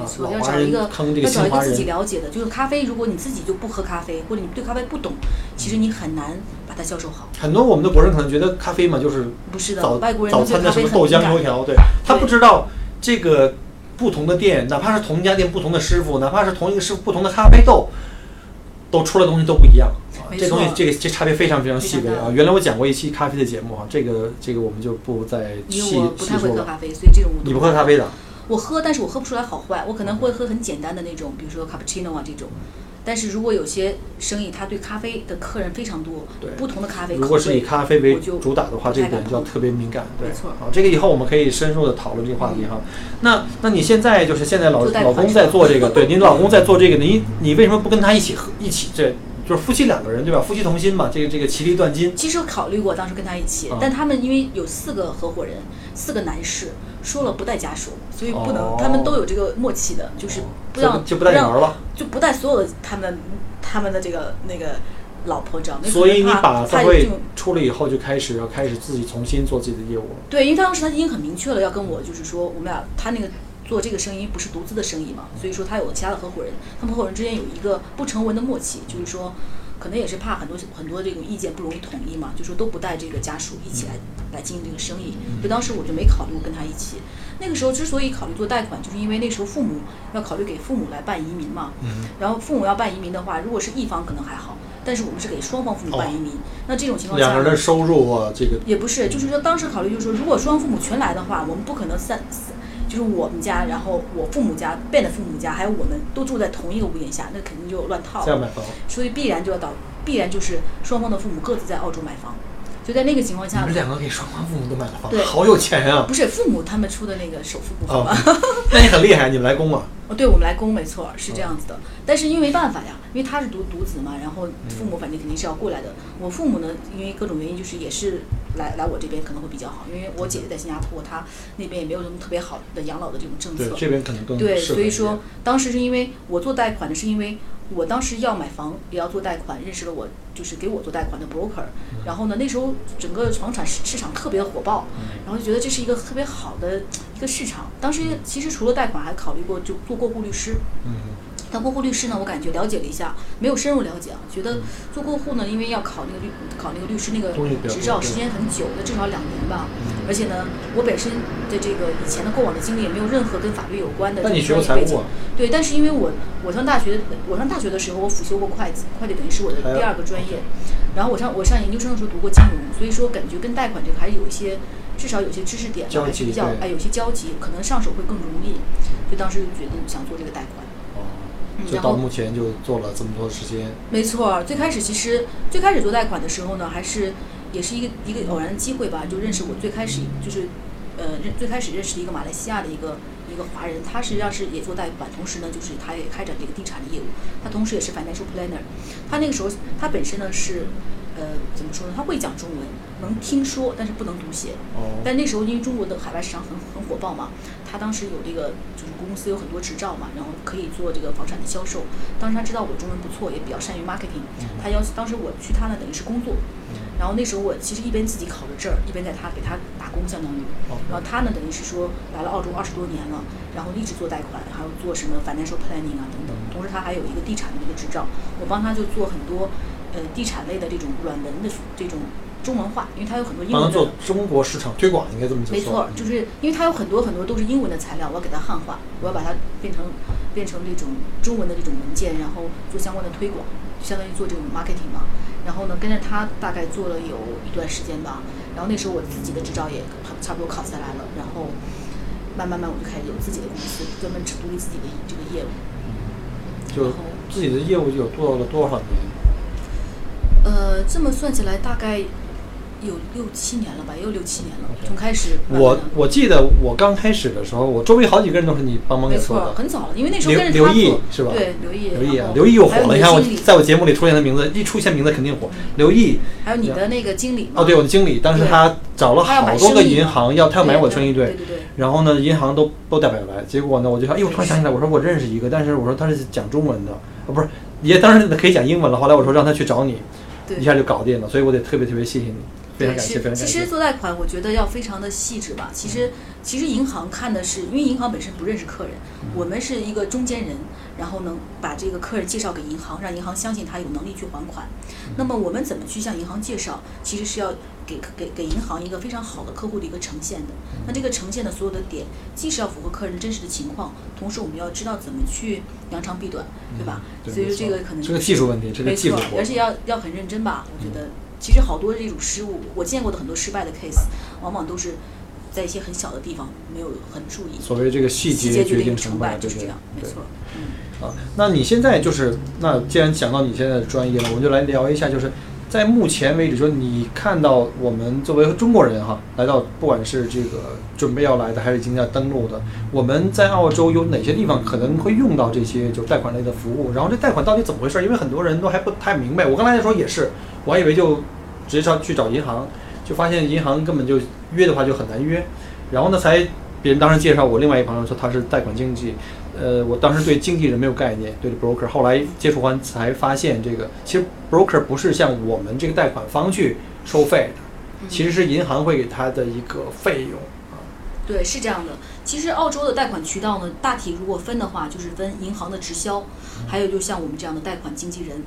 没，错，要找一个坑这个要找一个自己。了解的，就是咖啡，如果你自己就不喝咖啡，或者你对咖啡不懂，其实你很难把它销售好。很多我们的国人可能觉得咖啡嘛就是不是的，早外国人早餐的什么豆浆油条，对他不知道这个不同的店，哪怕是同一家店不同的师傅，哪怕是同一个师傅不同的咖啡豆，都出来东西都不一样。啊这东西这个这差别非常非常细微啊！原来我讲过一期咖啡的节目啊，这个这个我们就不再细因为我不细说了。太会喝咖啡，所以这种我都你不喝咖啡的？我喝，但是我喝不出来好坏，我可能会喝很简单的那种，比如说 cappuccino 啊这种。但是如果有些生意他对咖啡的客人非常多，对不同的咖啡，如果是以咖啡为主打的话，这一点就要特别敏感。对，没错好，这个以后我们可以深入的讨论这个话题哈。那那你现在就是现在老老公在做这个，(laughs) 对，您老公在做这个，你你为什么不跟他一起喝一起这？就是夫妻两个人对吧？夫妻同心嘛，这个这个其利断金。其实我考虑过，当时跟他一起，啊但他们因为有四个合伙人，四个男士，说了不带家属，所以不能，哦他们都有这个默契的，就是不让就就不带你玩让了。就不带所有的他们他们的这个那个老婆，知道吗？所以你把他赛会就出了以后，就开始要开始自己重新做自己的业务了。对，因为当时他已经很明确了，要跟我就是说，我们俩他那个做这个生意不是独资的生意嘛，所以说他有其他的合伙人，他们合伙人之间有一个不成文的默契，就是说，可能也是怕很多很多这种意见不容易统一嘛，就说都不带这个家属一起来来经营这个生意，所以当时我就没考虑跟他一起。那个时候之所以考虑做贷款，就是因为那时候父母要考虑给父母来办移民嘛，嗯，然后父母要办移民的话，如果是一方可能还好，但是我们是给双方父母办移民，那这种情况下两个人的收入啊，这个。也不是，就是说当时考虑就是说，如果双方父母全来的话，我们不可能三，三就是我们家，然后我父母家、Ben 的父母家，还有我们都住在同一个屋檐下，那肯定就乱套了。所以必然就要导，必然就是双方的父母各自在澳洲买房。所以在那个情况下你们，两个给双方父母都买了房，对好有钱啊！不是父母他们出的那个首付部分哦嘛？，(laughs) 那你很厉害，你们来供嘛？哦，对，我们来供，没错，是这样子的。但是因为没办法呀，因为他是独独子嘛，然后父母反正肯定是要过来的。我父母呢，因为各种原因，就是也是来来我这边可能会比较好，因为我姐姐在新加坡，她那边也没有什么特别好的养老的这种政策对，。这边可能更对，所以说当时是因为我做贷款的，是因为我当时要买房也要做贷款，认识了我就是给我做贷款的 broker，然后呢那时候整个房产市市场特别火爆，然后就觉得这是一个特别好的一个市场。当时其实除了贷款，还考虑过就做过户律师。嗯，但过户律师呢，我感觉了解了一下，没有深入了解啊，觉嗯得做过户呢，因为要考那个律考那个律师那个执照，时间很久的，至少两年吧。嗯而且呢，我本身的这个以前的过往的经历也没有任何跟法律有关的这那你学种专业背景过财务啊？。对，但是因为我我上大学，我上大学的时候我辅修过会计，会计等于是我的第二个专业。然后我上我上研究生的时候读过金融，所以说感觉跟贷款这个还是有一些，至少有些知识点还是比较哎有些交集，可能上手会更容易。所以当时就决定想做这个贷款。就到目前就做了这么多时间。没错儿，最开始其实最开始做贷款的时候呢，还是也是一个一个偶然的机会吧，就认识我最开始就是呃认最开始认识的一个马来西亚的一个一个华人，他实际上是也做贷款，同时呢就是他也开展这个地产的业务，他同时也是 financial planner，他那个时候他本身呢是呃怎么说呢，他会讲中文，能听说但是不能读写，哦，但那时候因为中国的海外市场很很火爆嘛，他当时有这个就是公司有很多执照嘛，然后可以做这个房产的销售。当时他知道我中文不错，也比较善于 marketing，他要当时我去他那等于是工作，然后那时候我其实一边自己考着证儿，一边在他给他打工，相当于。哦然后他呢等于是说来了澳洲二十多年了，然后一直做贷款，还有做什么 financial planning 啊等等。同时他还有一个地产的一个执照，我帮他就做很多呃地产类的这种软文的这种中文化，因为它有很多英文的。做中国市场推广，应该这么说。没错，就是因为它有很多很多都是英文的材料，我要给它汉化，我要把它变成变成这种中文的这种文件，然后做相关的推广，就相当于做这种 marketing 嘛。然后呢，跟着他大概做了有一段时间吧。然后那时候我自己的执照也差差不多考下来了，然后慢慢慢我就开始有自己的公司，专门只独立自己的这个业务。就自己的业务有做了多少年？呃，这么算起来大概有六七年了吧，也有六七年了，从开始慢慢我我记得我刚开始的时候，我周围好几个人都是你帮忙没错，给做的。很早了，因为那时候刘跟着他刘毅做是吧对，刘毅，刘毅啊然后，刘毅又火了。还有你看我经理在我节目里出现的名字，一出现名字肯定火。刘毅，还有你的那个经理嘛？哦，对，我的经理，当时对他找了他要买好多个生意嘛银行，要他要买我的生意，对对对。然后呢，银行都都代表来，结果呢，我就哎呦，突然想起来，我说我认识一个，但是我说他是讲中文的，啊不是，也当然可以讲英文了。后来我说让他去找你，对一下就搞定了，所以我得特别特别谢谢你，非常，感谢，非常感谢其实。做贷款，我觉得要非常的细致吧。其实，其实银行看的是，因为银行本身不认识客人，嗯我们是一个中间人，然后能把这个客人介绍给银行，让银行相信他有能力去还款。嗯那么我们怎么去向银行介绍？其实是要给给给银行一个非常好的客户的一个呈现的。嗯那这个呈现的所有的点，既是要符合客人真实的情况，同时我们要知道怎么去扬长避短，对吧？所以说这个可能是个技术问题，这个没错技术活，而且要要很认真吧。我觉得其实好多这种失误，我见过的很多失败的 case，往往都是在一些很小的地方没有很注意。所谓这个细节决定定成败，就是这样，没错。嗯，啊，那你现在就是，那既然讲到你现在的专业了，我们就来聊一下，就是在目前为止，说你看到我们作为中国人哈，来到不管是这个准备要来的，还是已经在登陆的，我们在澳洲有哪些地方可能会用到这些就贷款类的服务？然后这贷款到底怎么回事？因为很多人都还不太明白。我刚才的时候也是，我还以为就直接上去找银行，就发现银行根本就约的话就很难约。然后呢，才别人当时介绍我另外一朋友说他是贷款经纪，呃，我当时对经纪人没有概念，对 broker，后来接触完才发现这个其实 broker 不是像我们这个贷款方去收费的，其实是银行会给他的一个费用啊。对，是这样的。其实澳洲的贷款渠道呢，大体如果分的话，就是分银行的直销，还有就像我们这样的贷款经纪人。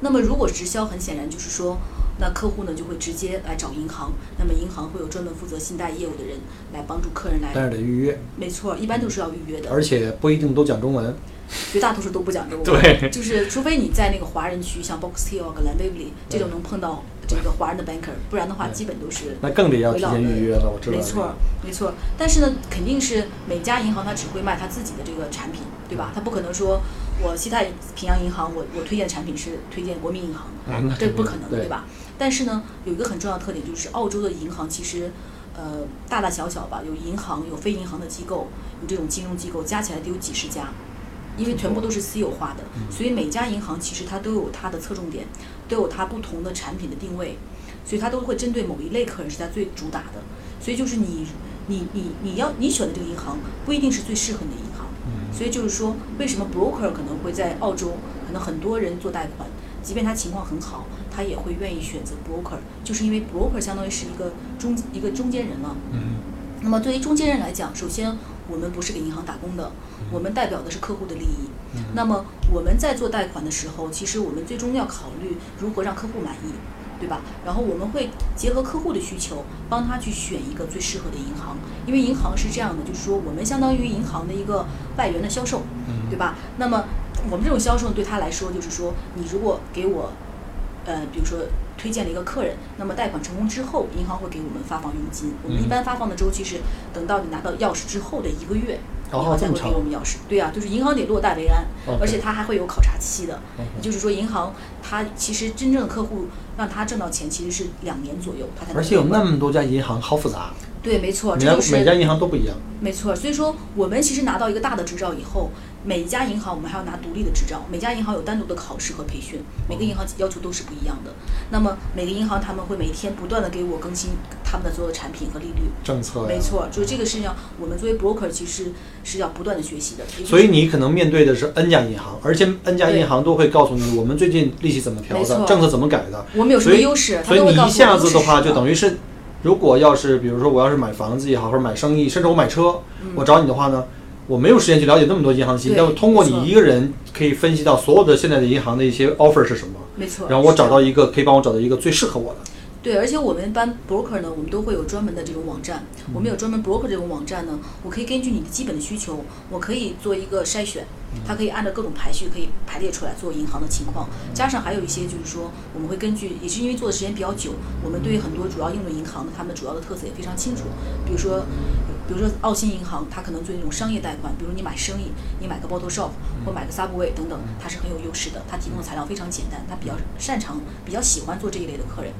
那么如果直销，很显然就是说，那客户呢就会直接来找银行，那么银行会有专门负责信贷业务的人来帮助客人来。但是得预约，没错，一般都是要预约的。而且不一定都讲中文。绝大多数都不讲中文。(laughs) 对就是除非你在那个华人区，像 Box Hill 跟 Lanvely 这种能碰到这个华人的 banker，不然的话基本都是那更得要提前预约了，我知道。没错，没错。但是呢，肯定是每家银行它只会卖它自己的这个产品，对吧？它不可能说我西太平洋银行我我推荐的产品是推荐国民银行，这不可能，对对吧？但是呢，有一个很重要的特点就是澳洲的银行其实。呃，大大小小吧，有银行，有非银行的机构，有这种金融机构，加起来得有几十家，因为全部都是私有化的，所以每家银行其实它都有它的侧重点，都有它不同的产品的定位，所以它都会针对某一类客人是它最主打的。所以就是你你你你要你选的这个银行不一定是最适合你的银行，所以就是说为什么 broker 可能会在澳洲，可能很多人做贷款，即便他情况很好，他也会愿意选择 broker，就是因为 broker 相当于是一个中一个中间人了。嗯，那么对于中间人来讲，首先我们不是给银行打工的，我们代表的是客户的利益。那么我们在做贷款的时候，其实我们最终要考虑如何让客户满意，对吧？然后我们会结合客户的需求，帮他去选一个最适合的银行。因为银行是这样的，就是说我们相当于银行的一个外援的销售，对吧？那么我们这种销售对他来说，就是说你如果给我呃，比如说推荐了一个客人，那么贷款成功之后，银行会给我们发放佣金。我们一般发放的周期是等到你拿到钥匙之后的一个月，哦银行才会给我们钥匙。对呀、就是银行得落袋为安而且他还会有考察期的。就是说，银行他其实真正的客户让他挣到钱，其实是两年左右，他才能而且有那么多家银行，好复杂，对，没错，每家这就是每家银行都不一样。没错，所以说我们其实拿到一个大的执照以后，每一家银行我们还要拿独立的执照，每家银行有单独的考试和培训，每个银行要求都是不一样的。那么每个银行他们会每天不断的给我更新他们的所有的产品和利率。政策呀没错，就是这个事情，我们作为 broker 其实是要不断的学习的。所以你可能面对的是 N 家银行，而且 N 家银行都会告诉你，我们最近利息怎么调的，政策怎么改的。我们有什么优势，他所以你一下子的话，就等于是，如果要是比如说我要是买房子也好，或者买生意，甚至我买车，我找你的话呢，我没有时间去了解那么多银行信息，但我通过你一个人可以分析到所有的现在的银行的一些 offer 是什么，没错，然后我找到一个可以帮我找到一个最适合我的。对，而且我们一般 broker 呢，我们都会有专门的这种网站。我们有专门 broker 这种网站呢，我可以根据你的基本的需求，我可以做一个筛选，它可以按照各种排序可以排列出来做银行的情况。加上还有一些就是说，我们会根据，也是因为做的时间比较久，我们对于很多主要应用银行的它们主要的特色也非常清楚。比如说，比如说澳新银行，它可能做那种商业贷款，比如你买生意，你买个 bottle shop 或买个 Subway 等等，它是很有优势的。它提供的材料非常简单，它比较擅长、比较喜欢做这一类的客人。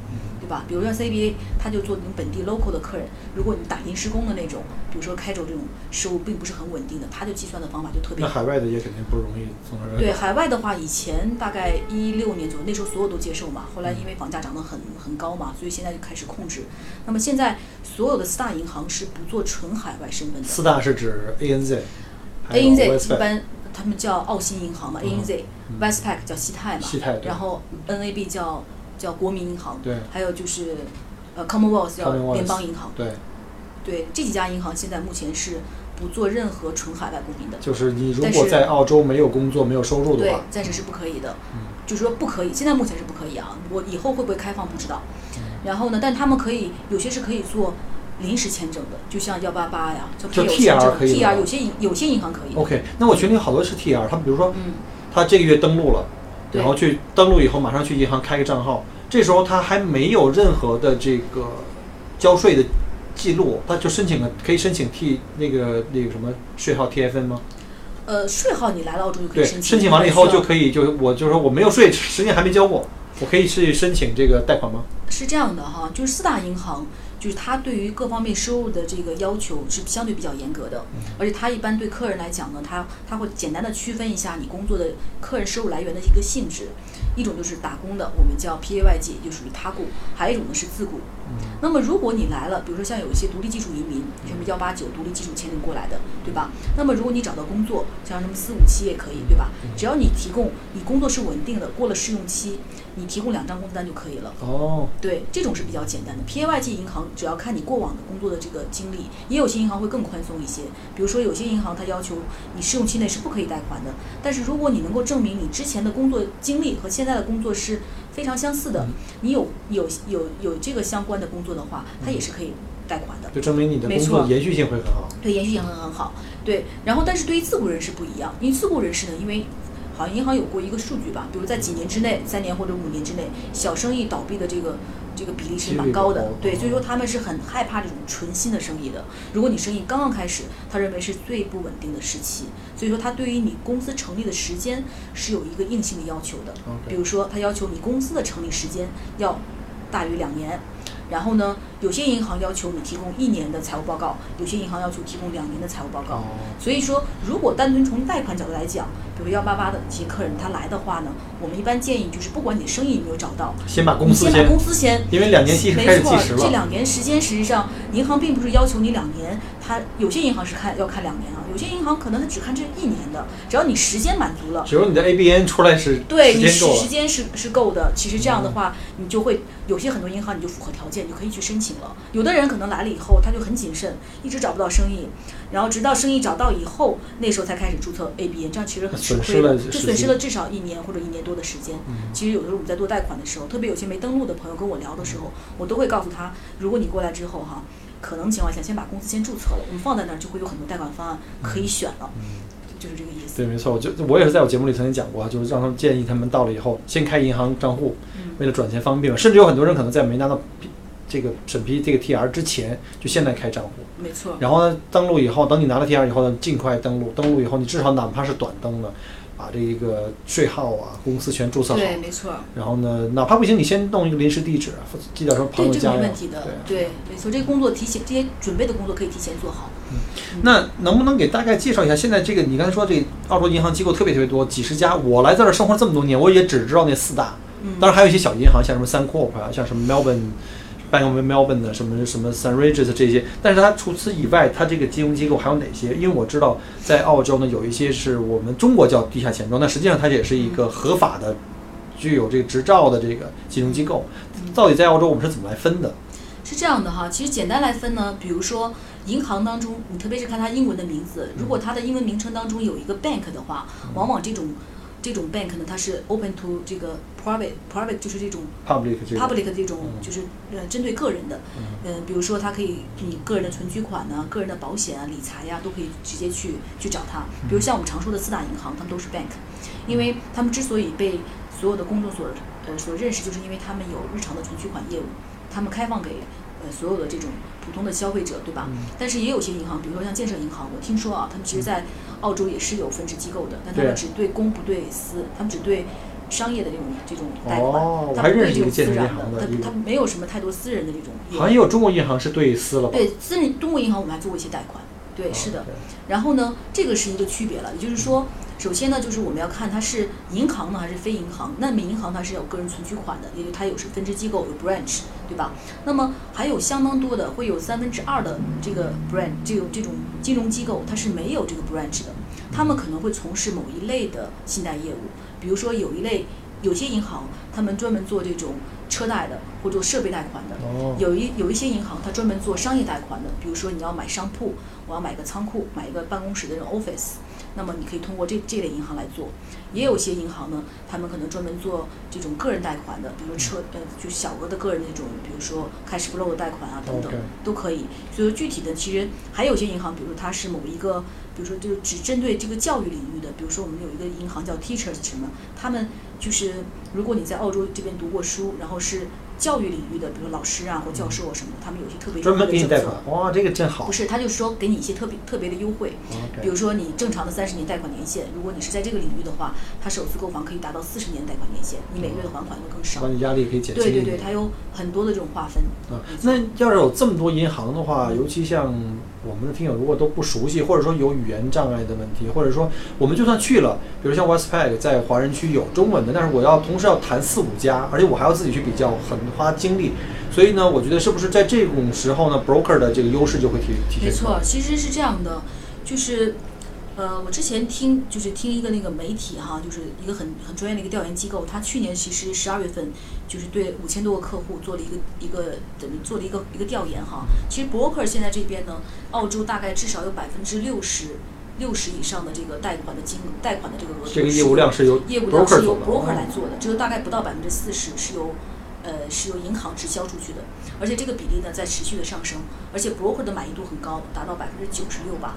对吧？比如像 CBA，他就做那种本地 local 的客人。如果你打临时工的那种，比如说开州这种收入并不是很稳定的，他就计算的方法就特别好。那海外的也肯定不容易从对海外的话，以前大概一六年左右，那时候所有都接受嘛。后来因为房价涨得很很高嘛，所以现在就开始控制。那么现在所有的四大银行是不做纯海外身份的。四大是指 ANZ，ANZ 一般他们叫澳新银行嘛嗯，ANZ，Westpac 叫西泰嘛，西泰然后 NAB 叫叫国民银行，对。还有就是呃 Commonwealth 叫联邦银行，对，对这几家银行现在目前是不做任何纯海外公民的，就是你如果在澳洲没有工作、没有收入的对话，，暂时是不可以的，嗯就是说不可以，现在目前是不可以啊，我以后会不会开放不知道。嗯。然后呢，但他们可以有些是可以做临时签证的，就像幺八八呀，叫就 PL TR 签证可以吗，TR 有些有些银行可以的。OK，那我群里好多是 TR，他们比如说嗯，他这个月登录了，对然后去登录以后马上去银行开个账号，这时候他还没有任何的这个交税的记录，他就申请了，可以申请替那个那个什么税号 TFN 吗？呃，税号你来了澳洲就可以，申请，申请完了以后就。可以，就我就是说我没有税，实际还没交过，我可以去申请这个贷款吗？是这样的哈，就是四大银行，就是他对于各方面收入的这个要求是相对比较严格的，而且他一般对客人来讲呢，他他会简单的区分一下你工作的客人收入来源的一个性质，一种就是打工的，我们叫 PAYG，就属于他雇；还有一种呢是自雇。那么如果你来了，比如说像有一些独立技术移民，什么幺八九独立技术签证过来的，对吧？那么如果你找到工作，像什么四五七也可以，对吧？只要你提供你工作是稳定的，过了试用期，你提供两张工资单就可以了。哦，对，这种是比较简单的。PAYG 银行只要看你过往的工作的这个经历，也有些银行会更宽松一些。比如说，有些银行它要求你试用期内是不可以贷款的，但是如果你能够证明你之前的工作经历和现在的工作是非常相似的，你有有有有这个相关的工作的话，它也是可以贷款的。就证明你的工没错作延续性会很好。对，延续性很很好。对，然后但是对于自雇人士不一样，因为自雇人士呢，因为好像银行有过一个数据吧，比如在几年之内，三年或者五年之内，小生意倒闭的这个这个比例是蛮高的。对，哦所以说他们是很害怕这种纯新的生意的。如果你生意刚刚开始，他认为是最不稳定的时期，所以说他对于你公司成立的时间是有一个硬性的要求的。比如说，他要求你公司的成立时间要大于两年。然后呢，有些银行要求你提供一年的财务报告，有些银行要求提供两年的财务报告。哦所以说，如果单纯从贷款角度来讲，比如幺八八的这些客人他来的话呢，我们一般建议就是，不管你的生意有没有找到，先把公司先把公司先。因为两年期开没错始计时，了。这两年时间实际上银行并不是要求你两年，它有些银行是看要看两年啊，有些银行可能它只看这一年的，只要你时间满足了，只有你的 ABN 出来是对你时时间是是够的。其实这样的话，你就会有些很多银行你就符合条件，你就可以去申请了。有的人可能来了以后，他就很谨慎，一直找不到生意，然后直到生意找到以后，那时候才开始注册 ABN，这样其实很吃亏的，了就损失了至少一年或者一年多的时间。嗯其实有的时候我们在做贷款的时候，特别有些没登录的朋友跟我聊的时候，我都会告诉他，如果你过来之后哈，可能情况下先把公司先注册了，我们放在那儿就会有很多贷款方案可以选了，嗯就是这个意思。对，没错，我就我也是在我节目里曾经讲过啊，就是让他们建议他们到了以后先开银行账户，嗯为了转钱方便嘛。甚至有很多人可能在没拿到这个审批这个 TR 之前，就现在开账户。没错。然后呢，登录以后，等你拿了 TR 以后呢，尽快登录。登录以后，你至少哪怕是短登的，把这一个税号啊、公司全注册好。对，没错。然后呢，哪怕不行，你先弄一个临时地址，寄到时候朋友家没问题的。对。对，没错，这个工作提前这些准备的工作可以提前做好。嗯那能不能给大概介绍一下，现在这个你刚才说这澳洲银行机构特别特别多，几十家。我来在这儿生活这么多年，我也只知道那四大。嗯。当然还有一些小银行，像什么 Suncorp 啊，像什么 Melbourne。Bank of Melbourne 的什么什么 Sunridges 这些，但是它除此以外，它这个金融机构还有哪些？因为我知道在澳洲呢，有一些是我们中国叫地下钱庄，但实际上它也是一个合法的、具有这个执照的这个金融机构。到底在澳洲我们是怎么来分的？是这样的哈，其实简单来分呢，比如说银行当中，你特别是看它英文的名字，如果它的英文名称当中有一个 bank 的话，往往这种这种 bank 呢，它是 open to 这个 private private 就是这种 public public 这种嗯。就是呃针对个人的，嗯、比如说它可以你个人的存取款呢、个人的保险啊、理财呀、都可以直接去去找它。比如像我们常说的四大银行，他们都是 bank，因为他们之所以被所有的公众所呃所认识，就是因为他们有日常的存取款业务，他们开放给呃所有的这种普通的消费者，对吧？嗯但是也有些银行，比如说像建设银行，我听说啊，他们其实在澳洲也是有分支机构的，但他们只对公不对私，他们只对商业的这种这种贷款，哦我他还认识一个不对这种私建设银人的，行的他他没有什么太多私人的这种。好像也有中国银行是对私了吧？对私人中国银行，我们还做过一些贷款，对，是的。然后呢，这个是一个区别了，也就是说，首先呢，就是我们要看它是银行呢还是非银行。那么银行它是有个人存取款的，也就它有是分支机构有 branch，对吧？那么还有相当多的，会有三分之二的这个 branch 这种这种金融机构，它是没有这个 branch 的，他们可能会从事某一类的信贷业务，比如说有一类有些银行他们专门做这种车贷的或者做设备贷款的，哦，有一有一些银行，它专门做商业贷款的，比如说你要买商铺，我要买个仓库，买一个办公室的这种 office，那么你可以通过这这类银行来做。也有些银行呢，他们可能专门做这种个人贷款的，比如说车呃，就小额的个人那种，比如说 cash flow 的贷款啊等等都可以。所以说具体的，其实还有些银行，比如说它是某一个，比如说就只针对这个教育领域的，比如说我们有一个银行叫 Teachers 什么，他们就是如果你在澳洲这边读过书，然后是教育领域的，比如老师啊或教授啊什么的，他们有些特别专门给你贷款。，哇，这个真好不。是，他就说给你一些特别特别的优惠，比如说你正常的三十年贷款年限，如果你是在这个领域的话，他首次购房可以达到四十年贷款年限，你每个月的还款会更少把。你压力可以减轻。对对对，他有很多的这种划分。那要是有这么多银行的话，尤其像我们的听友如果都不熟悉，或者说有语言障碍的问题，或者说我们就算去了，比如像 Westpac 在华人区有中文的，但是我要同时要谈四五家，而且我还要自己去比较，很花精力。所以呢，我觉得是不是在这种时候呢，broker 的这个优势就会提体没错，。其实是这样的，就是，呃，我之前听就是听一个那个媒体哈，就是一个很很专业的一个调研机构，他去年其实十二月份就是对五千多个客户做了一个一个等于做了一个一个调研哈。其实 broker 现在这边呢，澳洲大概至少有百分之六十六十以上的这个贷款的金贷款的这个额度，这个业务量是由业务量是由 broker 来做的，这个大概不到百分之四十是由呃是由银行直销出去的，而且这个比例呢在持续的上升，而且 broker 的满意度很高，达到百分之九十六吧，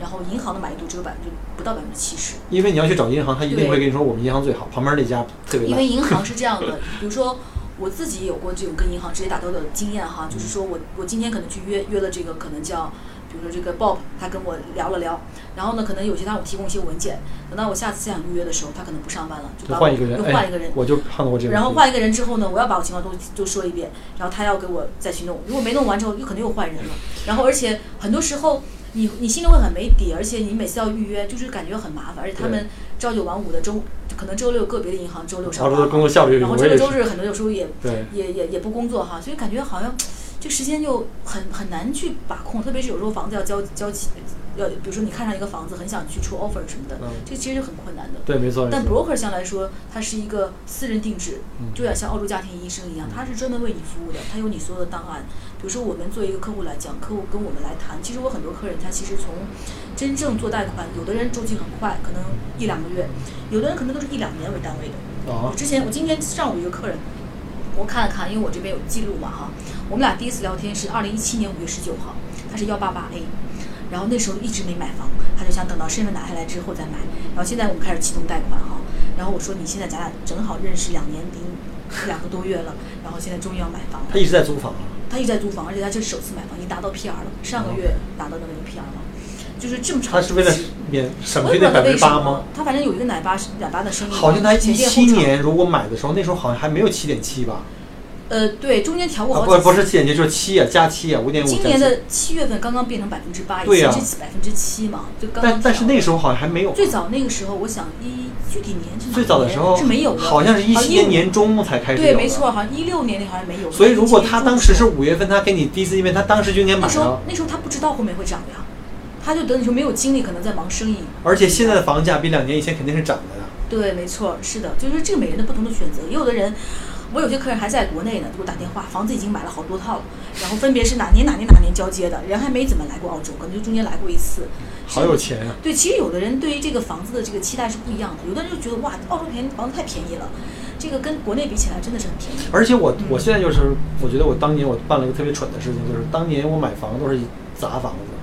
然后银行的满意度只有百分之不到百分之七十。因为你要去找银行，他一定会跟你说我们银行最好，旁边那家特别烂。因为银行是这样的，(laughs) 比如说我自己有过这种跟银行直接打交道的经验哈，就是说我我今天可能去约约了这个可能叫。比如说这个 Bob，他跟我聊了聊，然后呢，可能有些他我提供一些文件，等到我下次想预约的时候，他可能不上班了，就换一个人，又换一个人，我就碰到过这个。然后换一个人之后呢，我要把我情况都都说一遍，然后他要给我再去弄，如果没弄完之后，又可能又换人了。然后而且很多时候，你你心里会很没底，而且你每次要预约，就是感觉很麻烦，而且他们朝九晚五的周，可能周六个别的银行周六上班，然后周六周日很多有时候也也也也不工作哈，所以感觉好像。这时间就很很难去把控，特别是有时候房子要交交齐，要比如说你看上一个房子，很想去出 offer 什么的，这其实很困难的。对，没错。但 broker 相对来说，它是一个私人定制，就有点像澳洲家庭医生一样，他是专门为你服务的，他有你所有的档案。比如说我们作为一个客户来讲，客户跟我们来谈，其实我很多客人他其实从真正做贷款，有的人周期很快，可能一两个月，有的人可能都是一两年为单位的。我之前我今天上午一个客人。我看了看，因为我这边有记录嘛哈。我们俩第一次聊天是二零一七年五月十九号，他是幺八八 A，然后那时候一直没买房，他就想等到身份拿下来之后再买。然后现在我们开始启动贷款哈。然后我说你现在咱俩正好认识两年零两个多月了，然后现在终于要买房了。他一直在租房啊？他一直在租房，而且他这是首次买房，已经达到 PR 了，上个月达到的那个 PR 了，就是这么长。他是为了免省去那百分之八吗？他反正有一个奶爸奶爸的生意。好像他一七年如果买的时候，那时候好像还没有七点七吧。呃，对，中间调过好几次。不不是七点七，就是七啊，加七啊，五点五。今年的七月份刚刚变成百分之八，对呀，是百分之七嘛，就刚。但但是那时候好像还没有。最早那个时候，我想一具体年是最早的时候是没有的，好像是一七年年中才开始对，没错，好像一六年那好像没有。所以如果他当时是五月份，他给你第一次见面，他当时就应该买了。那时候那时候他不知道后面会涨呀，他就等于说没有精力，可能在忙生意。而且现在的房价比两年以前肯定是涨的呀。对，没错，是的，就是这个每人的不同的选择，也有的人。我有些客人还在国内呢，给我打电话，房子已经买了好多套了，然后分别是哪年哪年哪年交接的，人还没怎么来过澳洲，可能就中间来过一次。好有钱啊！对，其实有的人对于这个房子的这个期待是不一样的，有的人就觉得哇，澳洲便宜，房子太便宜了，这个跟国内比起来真的是很便宜。而且我我现在就是，我觉得我当年我办了一个特别蠢的事情，就是当年我买房都是砸房子。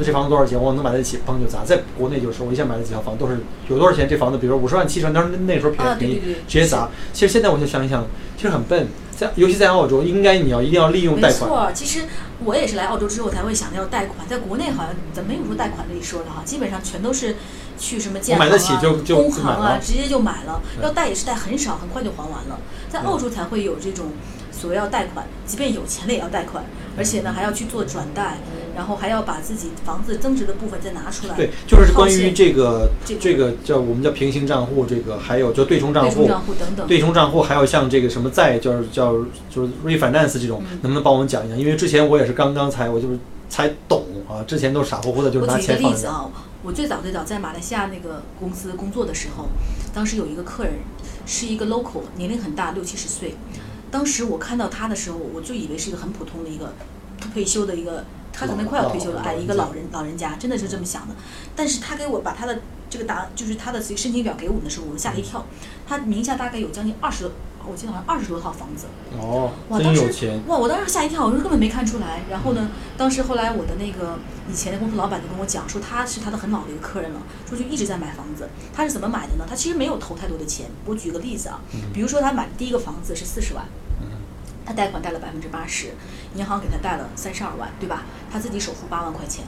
就这房子多少钱，我能买得起，砰就砸。在国内就是，我一下买了几套房，都是有多少钱，这房子，比如说五十万、七十万，当时那时候便宜，直接砸。其实现在我就想一想，其实很笨，在尤其在澳洲，应该你要一定要利用贷款。没错，其实我也是来澳洲之后才会想要贷款，在国内好像咱没有说贷款这一说的哈，基本上全都是去什么建行啊、工行啊，直接就买了。要贷也是贷很少，很快就还完了。在澳洲才会有这种。所谓要贷款，即便有钱了也要贷款，而且呢还要去做转贷，然后还要把自己房子增值的部分再拿出来。对，就是关于这个这个叫我们叫平行账户，这个还有叫对冲账户、对冲账户等等。对冲账户还有像这个什么债，就是叫就是 refinance 这种，能不能帮我们讲一讲？因为之前我也是刚刚才我就是才懂啊，之前都傻乎乎的，就是拿钱放。我举个例子啊，我最早最早在马来西亚那个公司工作的时候，当时有一个客人是一个 local，年龄很大，六七十岁。当时我看到他的时候，我就以为是一个很普通的一个退休的一个，他可能快要退休了，哎，一个老人老人家，真的是这么想的。但是他给我把他的这个答，就是他的这个申请表给我们的时候，我们吓了一跳。他名下大概有将近二十，我记得好像二十多套房子。哦，真有钱！哇，我当时吓一跳，我说根本没看出来。然后呢，当时后来我的那个以前的公司老板就跟我讲说，他是他的很老的一个客人了，说就一直在买房子。他是怎么买的呢？他其实没有投太多的钱。我举个例子啊，比如说他买第一个房子是四十万。他贷款贷了百分之八十，银行给他贷了三十二万，对吧？他自己首付八万块钱，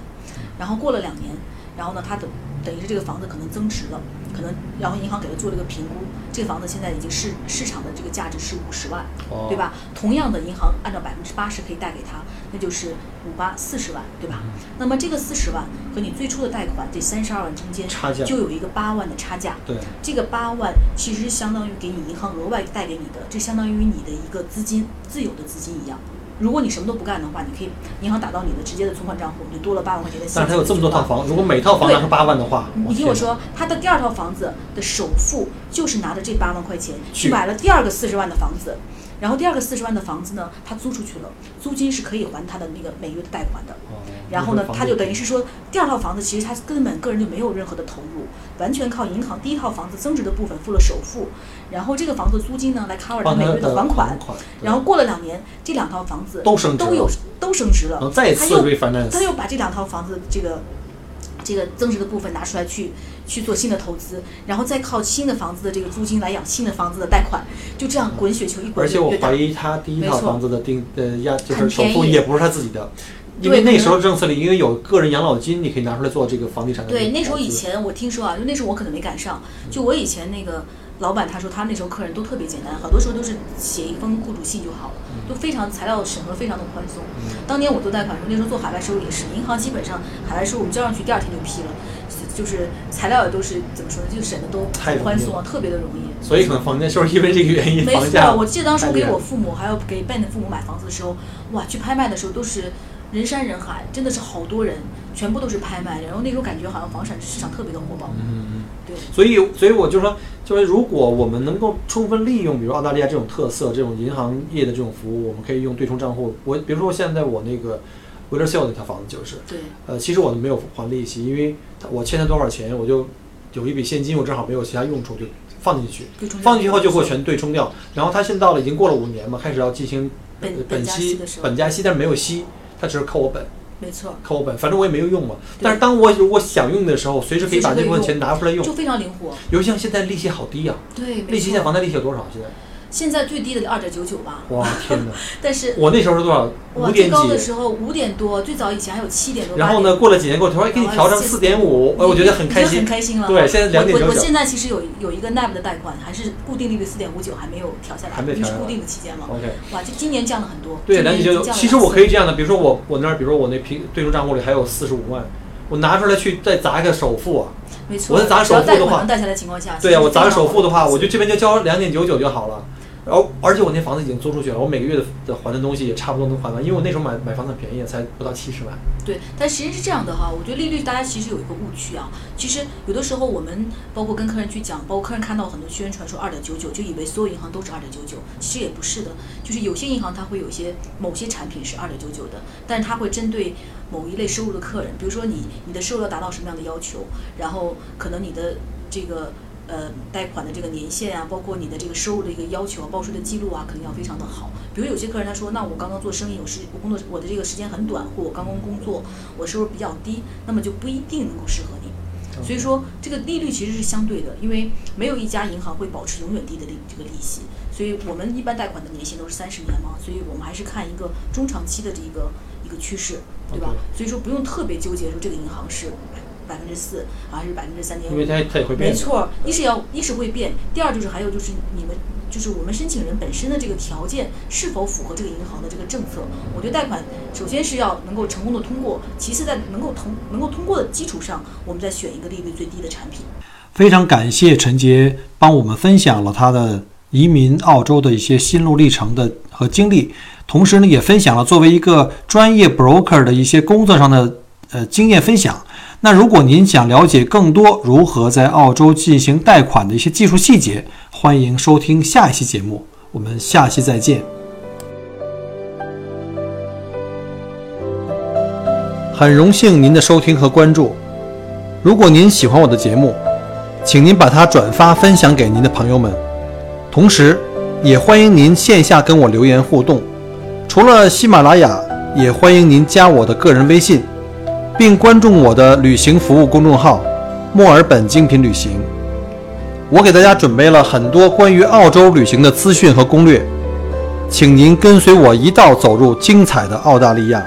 然后过了两年，然后呢，他等等于是这个房子可能增值了，可能然后银行给他做了个评估，这个房子现在已经市市场的这个价值是五十万，对吧？同样的，银行按照百分之八十可以贷给他，那就是五八四十万，对吧？那么这个四十万和你最初的贷款这三十二万中间就有一个八万的差价，对，这个八万其实相当于给你银行额外贷给你的，这相当于你的一个资金自有的资金一样。如果你什么都不干的话，你可以银行打到你的直接的存款账户，你多了八万块钱的现金。但是他有这么多套房，如果每套房拿出八万的话，你听我说，他的第二套房子的首付就是拿着这八万块钱去买了第二个四十万的房子，然后第二个四十万的房子呢，他租出去了，租金是可以还他的那个每月的贷款的。哦然后呢，他就等于是是说，第二套房子其实他根本个人就没有任何的投入，完全靠银行第一套房子增值的部分付了首付，然后这个房子租金呢来 cover 他每个月的还款。款，然后过了两年，这两套房子都升值都有了都升值了，能再次他又他又把这两套房子这个这个增值的部分拿出来去去做新的投资，然后再靠新的房子的这个租金来养新的房子的贷款，就这样滚雪球一滚而且我怀。疑他第一套房子的定呃押就是首付也不是他自己的，因为那时候政策里因为有个人养老金，你可以拿出来做这个房地产的对，那时候以前我听说啊，就那时候我可能没赶上，就我以前那个老板他说他那时候客人都特别简单，好多时候都是写一封雇主信就好了，都非常材料审核非常的宽松。当年我做贷款时候，那时候做海外收入也是，银行基本上海外收入我们交上去第二天就批了，就是材料也都是怎么说呢，就审的都很宽松啊，特别的容易。所以可能房间就是因为这个原因，没错，我记得当时我给我父母还有给 Ben 的父母买房子的时候，哇，去拍卖的时候都是人山人海，真的是好多人，全部都是拍卖，然后那时候感觉好像房产市场特别的火爆。嗯嗯。对，所以，所以我就说，就是如果我们能够充分利用，比如澳大利亚这种特色，这种银行业的这种服务，我们可以用对冲账户。我比如说现在我那个 l e s e l 那套房子就是，对，呃，其实我没有还利息，因为他我欠他多少钱，我就有一笔现金，我正好没有其他用处，就放进去，放进去以后就会全对冲掉。然后他现在到了已经过了五年嘛，开始要进行呃本本息本加息，但是没有息，他只是扣我本。没错，扣我本，反正我也没有用嘛。但是当我如果想用的时候，随时可以把这部分钱拿出来用就。非常灵活。尤其像现在利息好低啊，对，利息现在。房贷利息有多少？现在？现在最低的二点九九吧，哇天哪！(laughs) 但是我那时候是多少？哇，五点最高的。时候五点多，最早以前还有七点多。然后呢，过了几年给我说，哎，给你调成四点五，哎，我觉得很开心很。开心了。对，现在两点九九。我我我现在其实有有一个 NAB 的贷款，还是固定利率四点五九，还没有调下来，还没调下来是固定的期间嘛。OK，哇，就今年降了很多。对，两点九九。其实我可以这样的，比如说我我那儿，比如说我那平对冲账户里还有四十五万，我拿出来去再砸一个首付啊。没错。我要首付的话贷款能贷下来的情况下，对呀、我砸个首付的话，我就这边就交两点九九就好了。然后，而且我那房子已经租出去了，我每个月的的还的东西也差不多能还完，因为我那时候买买房子很便宜，才不到七十万。对，但其实是这样的哈，我觉得利率大家其实有一个误区啊。其实有的时候我们包括跟客人去讲，包括客人看到很多宣传说二点九九，就以为所有银行都是二点九九，其实也不是的。就是有些银行它会有一些某些产品是二点九九的，但是它会针对某一类收入的客人，比如说你你的收入要达到什么样的要求，然后可能你的这个。呃，贷款的这个年限啊，包括你的这个收入的一个要求啊，报税的记录啊，肯定要非常的好。比如有些客人他说，那我刚刚做生意，我时我工作我的这个时间很短，或我刚刚工作，我收入比较低，那么就不一定能够适合你。所以说，这个利率其实是相对的，因为没有一家银行会保持永远低的利这个利息。所以我们一般贷款的年限都是三十年嘛，所以我们还是看一个中长期的这一个一个趋势，对吧所以说不用特别纠结说这个银行是百分之四还是百分之三点五，因为它它也会变。没错，一是要一是会变，第二就是还有就是你们就是我们申请人本身的这个条件是否符合这个银行的这个政策。我觉得贷款首先是要能够成功的通过，其次在能够通能够通过的基础上，我们再选一个利率最低的产品。非常感谢陈杰帮我们分享了他的移民澳洲的一些心路历程的和经历，同时呢，也分享了作为一个专业 broker 的一些工作上的呃经验分享。那如果您想了解更多如何在澳洲进行贷款的一些技术细节，欢迎收听下一期节目。我们下期再见。很荣幸您的收听和关注。如果您喜欢我的节目，请您把它转发分享给您的朋友们。同时，也欢迎您线下跟我留言互动。除了喜马拉雅，也欢迎您加我的个人微信，并关注我的旅行服务公众号“墨尔本精品旅行”。我给大家准备了很多关于澳洲旅行的资讯和攻略，请您跟随我一道走入精彩的澳大利亚。